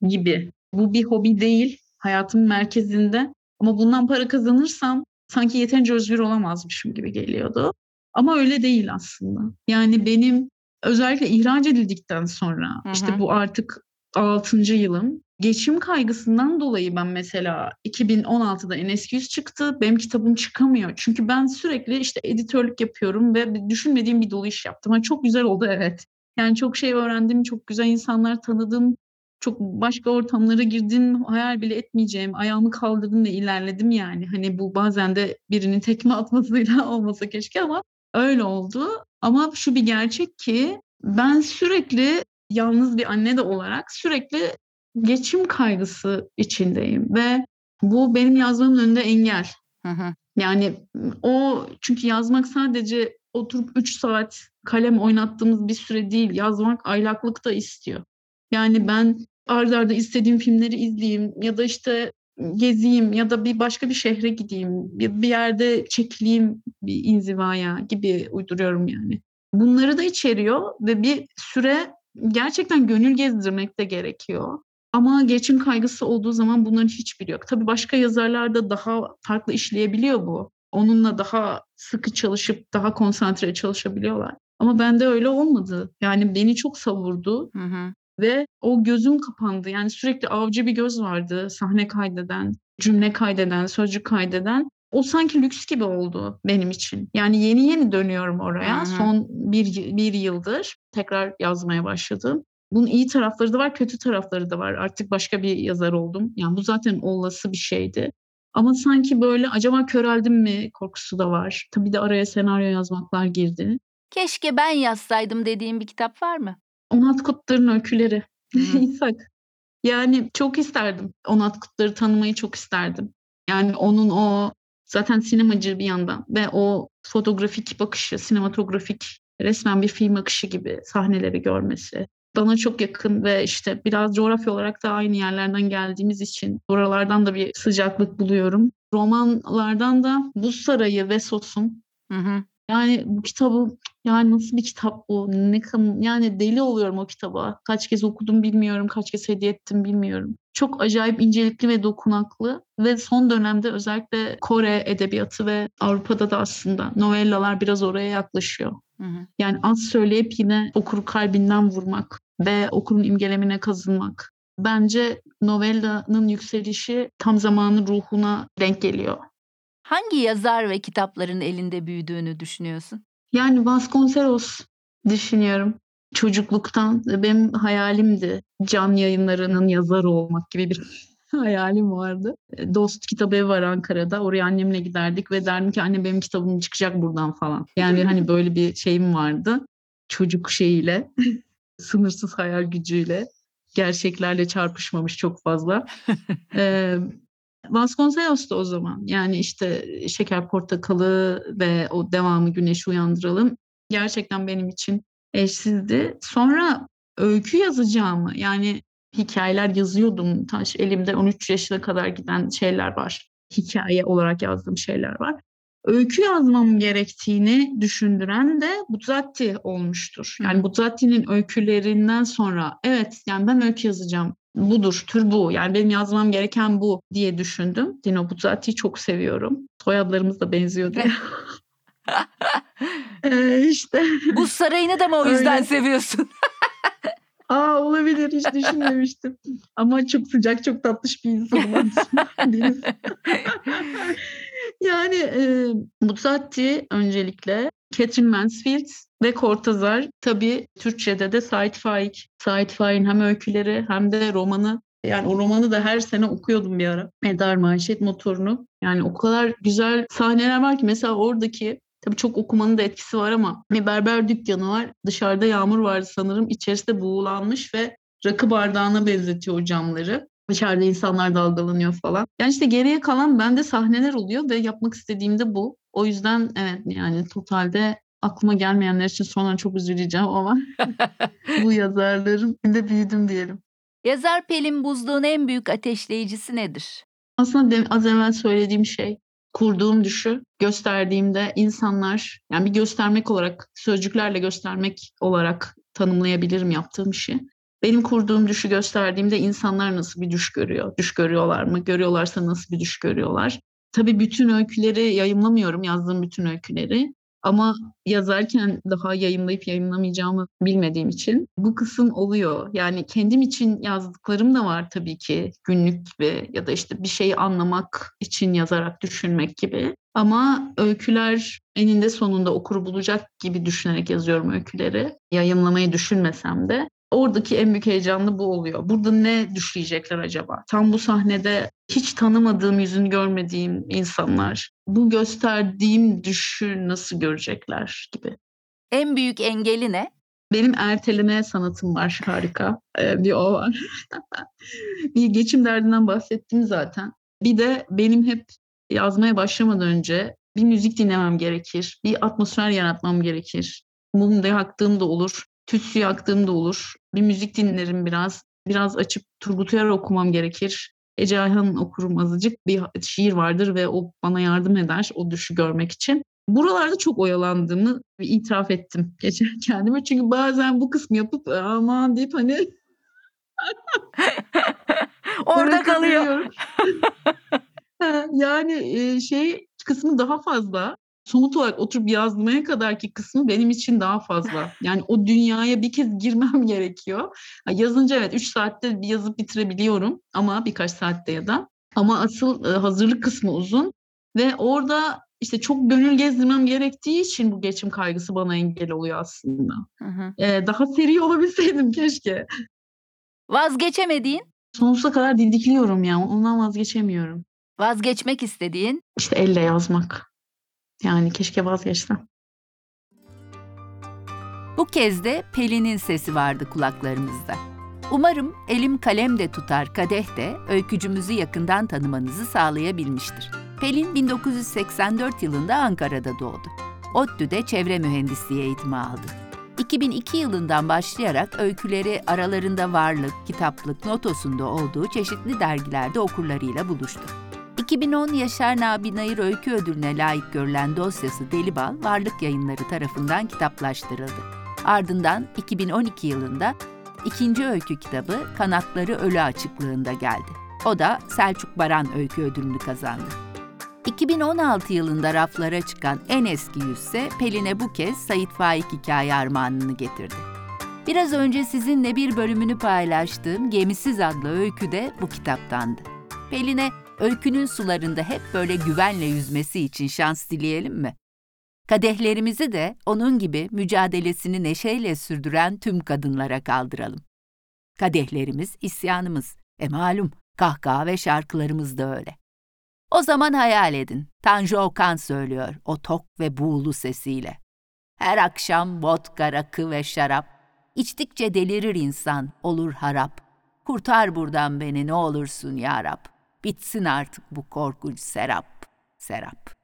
gibi. Bu bir hobi değil, hayatımın merkezinde. Ama bundan para kazanırsam sanki yeterince özgür olamazmışım gibi geliyordu. Ama öyle değil aslında. Yani benim özellikle ihraç edildikten sonra Hı hı. işte bu artık 6. yılım. Geçim kaygısından dolayı ben mesela 2016'da NS200 çıktı. Benim kitabım çıkamıyor. Çünkü ben sürekli işte editörlük yapıyorum ve düşünmediğim bir dolu iş yaptım. Ha, çok güzel oldu evet. Yani çok şey öğrendim, çok güzel insanlar tanıdım. Çok başka ortamlara girdim, hayal bile etmeyeceğim. Ayağımı kaldırdım ve ilerledim yani. Hani bu bazen de birinin tekme atmasıyla olmasa keşke ama öyle oldu. Ama şu bir gerçek ki ben sürekli yalnız bir anne de olarak sürekli geçim kaygısı içindeyim ve bu benim yazmamın önünde engel. Hı hı. Yani o çünkü yazmak sadece oturup 3 saat kalem oynattığımız bir süre değil. Yazmak aylaklık da istiyor. Yani ben arda arda istediğim filmleri izleyeyim ya da işte gezeyim ya da bir başka bir şehre gideyim. Bir, bir yerde çekileyim bir inzivaya gibi uyduruyorum yani. Bunları da içeriyor ve bir süre gerçekten gönül gezdirmek de gerekiyor. Ama geçim kaygısı olduğu zaman bunların hiçbiri yok. Tabii başka yazarlar da daha farklı işleyebiliyor bu. Onunla daha sıkı çalışıp daha konsantre çalışabiliyorlar. Ama bende öyle olmadı. Yani beni çok savurdu Hı hı. ve o gözüm kapandı. Yani sürekli avcı bir göz vardı. Sahne kaydeden, cümle kaydeden, sözcük kaydeden. O sanki lüks gibi oldu benim için. Yani yeni yeni dönüyorum oraya. Hı hı. Son bir, bir yıldır tekrar yazmaya başladım. Bunun iyi tarafları da var, kötü tarafları da var. Artık başka bir yazar oldum. Yani bu zaten olası bir şeydi. Ama sanki böyle acaba köreldim mi korkusu da var. Tabii de araya senaryo yazmaklar girdi. Keşke ben yazsaydım dediğim bir kitap var mı? Onat Kutlar'ın öyküleri. İshak. Yani çok isterdim. Onat Kutlar'ı tanımayı çok isterdim. Yani onun o zaten sinemacı bir yandan ve o fotoğrafik bakışı, sinematografik resmen bir film akışı gibi sahneleri görmesi bana çok yakın ve işte biraz coğrafya olarak da aynı yerlerden geldiğimiz için oralardan da bir sıcaklık buluyorum. Romanlardan da Buz Sarayı ve Sosum Hı hı. Yani bu kitabı yani nasıl bir kitap bu? Ne yani deli oluyorum o kitaba. Kaç kez okudum bilmiyorum, kaç kez hediye ettim bilmiyorum. Çok acayip incelikli ve dokunaklı ve son dönemde özellikle Kore edebiyatı ve Avrupa'da da aslında novellalar biraz oraya yaklaşıyor. Hı hı. Yani az söyleyip yine okuru kalbinden vurmak ve okurun imgelemine kazınmak. Bence novellanın yükselişi tam zamanı ruhuna denk geliyor. Hangi yazar ve kitapların elinde büyüdüğünü düşünüyorsun? Yani Vasconcelos düşünüyorum. Çocukluktan benim hayalimdi. Can yayınlarının yazarı olmak gibi bir hayalim vardı. Dost kitabı evi var Ankara'da. Oraya annemle giderdik ve derdim ki anne benim kitabım çıkacak buradan falan. Yani hani böyle bir şeyim vardı. Çocuk şeyiyle, sınırsız hayal gücüyle, gerçeklerle çarpışmamış çok fazla. Ee, Vasconcelos da o zaman yani işte Şeker Portakalı ve o devamı Güneşi Uyandıralım gerçekten benim için eşsizdi. Sonra öykü yazacağımı yani hikayeler yazıyordum. Taş elimde 13 yaşına kadar giden şeyler var. Hikaye olarak yazdığım şeyler var. Öykü yazmam gerektiğini düşündüren de Buzzati olmuştur. Yani Hı. Buzzati'nin öykülerinden sonra evet yani ben öykü yazacağım. Budur, tür bu. Yani benim yazmam gereken bu diye düşündüm. Dino Buzzati'yi çok seviyorum. Soyadlarımız da benziyor diye. ee, işte. Buz Sarayı'nı da mı o yüzden Öyle. seviyorsun? Aa olabilir hiç düşünmemiştim. Ama çok sıcak çok tatlış bir. Deniz. yani e, Buzzati öncelikle Catherine Mansfield ve Cortazar tabii Türkçe'de de Sait Faik. Sait Faik'in hem öyküleri hem de romanı yani o romanı da her sene okuyordum bir ara. Medar Manşet Motorunu. Yani o kadar güzel sahneler var ki mesela oradaki Tabii çok okumanın da etkisi var ama bir berber dükkanı var. Dışarıda yağmur vardı sanırım. İçerisi de buğulanmış ve rakı bardağına benzetiyor o camları. Dışarıda insanlar dalgalanıyor falan. Yani işte geriye kalan bende sahneler oluyor ve yapmak istediğim de bu. O yüzden evet yani totalde aklıma gelmeyenler için sonra çok üzüleceğim ama bu yazarlarım de büyüdüm diyelim. Yazar Pelin Buzluğ'un en büyük ateşleyicisi nedir? Aslında az evvel söylediğim şey kurduğum düşü gösterdiğimde insanlar yani bir göstermek olarak sözcüklerle göstermek olarak tanımlayabilirim yaptığım işi. Benim kurduğum düşü gösterdiğimde insanlar nasıl bir düş görüyor? Düş görüyorlar mı? Görüyorlarsa nasıl bir düş görüyorlar? Tabii bütün öyküleri yayımlamıyorum, yazdığım bütün öyküleri. Ama yazarken daha yayınlayıp yayınlamayacağımı bilmediğim için bu kısım oluyor. Yani kendim için yazdıklarım da var tabii ki günlük gibi ya da işte bir şeyi anlamak için yazarak düşünmek gibi. Ama öyküler eninde sonunda okuru bulacak gibi düşünerek yazıyorum öyküleri. Yayınlamayı düşünmesem de oradaki en büyük heyecanlı bu oluyor. Burada ne düşleyecekler acaba? Tam bu sahnede hiç tanımadığım, yüzünü görmediğim insanlar bu gösterdiğim düşü nasıl görecekler gibi. En büyük engeli ne? Benim erteleme sanatım var harika. Ee, bir o var. bir geçim derdinden bahsettim zaten. Bir de benim hep yazmaya başlamadan önce bir müzik dinlemem gerekir. Bir atmosfer yaratmam gerekir. Mum da yaktığım da olur. Tütsü yaktığım da olur. Bir müzik dinlerim biraz. Biraz açıp Turgut Uyar okumam gerekir. Ece Ayhan okurum azıcık. Bir şiir vardır ve o bana yardım eder o düşü görmek için. Buralarda çok oyalandığımı itiraf ettim geçen kendime. Çünkü bazen bu kısmı yapıp aman deyip hani Orada kalıyor. yani şey kısmı daha fazla somut olarak oturup yazmaya kadarki kısmı benim için daha fazla. Yani o dünyaya bir kez girmem gerekiyor. Yazınca evet 3 saatte bir yazıp bitirebiliyorum ama birkaç saatte ya da. Ama asıl hazırlık kısmı uzun ve orada işte çok gönül gezdirmem gerektiği için bu geçim kaygısı bana engel oluyor aslında. Hı hı. Ee, daha seri olabilseydim keşke. Vazgeçemediğin? Sonsuza kadar didikliyorum ya. Ondan vazgeçemiyorum. Vazgeçmek istediğin? İşte elle yazmak. Yani keşke vazgeçsem. Bu kez de Pelin'in sesi vardı kulaklarımızda. Umarım elim kalem de tutar kadeh de öykücümüzü yakından tanımanızı sağlayabilmiştir. Pelin 1984 yılında Ankara'da doğdu. ODTÜ'de çevre mühendisliği eğitimi aldı. 2002 yılından başlayarak öyküleri aralarında varlık, kitaplık, notosunda olduğu çeşitli dergilerde okurlarıyla buluştu. 2010 Yaşar Nabi Nayır Öykü Ödülüne layık görülen dosyası Delibal, Varlık Yayınları tarafından kitaplaştırıldı. Ardından 2012 yılında ikinci öykü kitabı Kanatları Ölü Açıklığında geldi. O da Selçuk Baran Öykü Ödülünü kazandı. 2016 yılında raflara çıkan en eski yüzse Pelin'e bu kez Sait Faik hikaye armağanını getirdi. Biraz önce sizinle bir bölümünü paylaştığım Gemisiz adlı öykü de bu kitaptandı. Pelin'e öykünün sularında hep böyle güvenle yüzmesi için şans dileyelim mi? Kadehlerimizi de onun gibi mücadelesini neşeyle sürdüren tüm kadınlara kaldıralım. Kadehlerimiz isyanımız. E malum kahkaha ve şarkılarımız da öyle. O zaman hayal edin. Tanju Okan söylüyor o tok ve buğulu sesiyle. Her akşam vodka, rakı ve şarap. İçtikçe delirir insan, olur harap. Kurtar buradan beni ne olursun ya Rab. Bitsin artık bu korkunç serap, serap.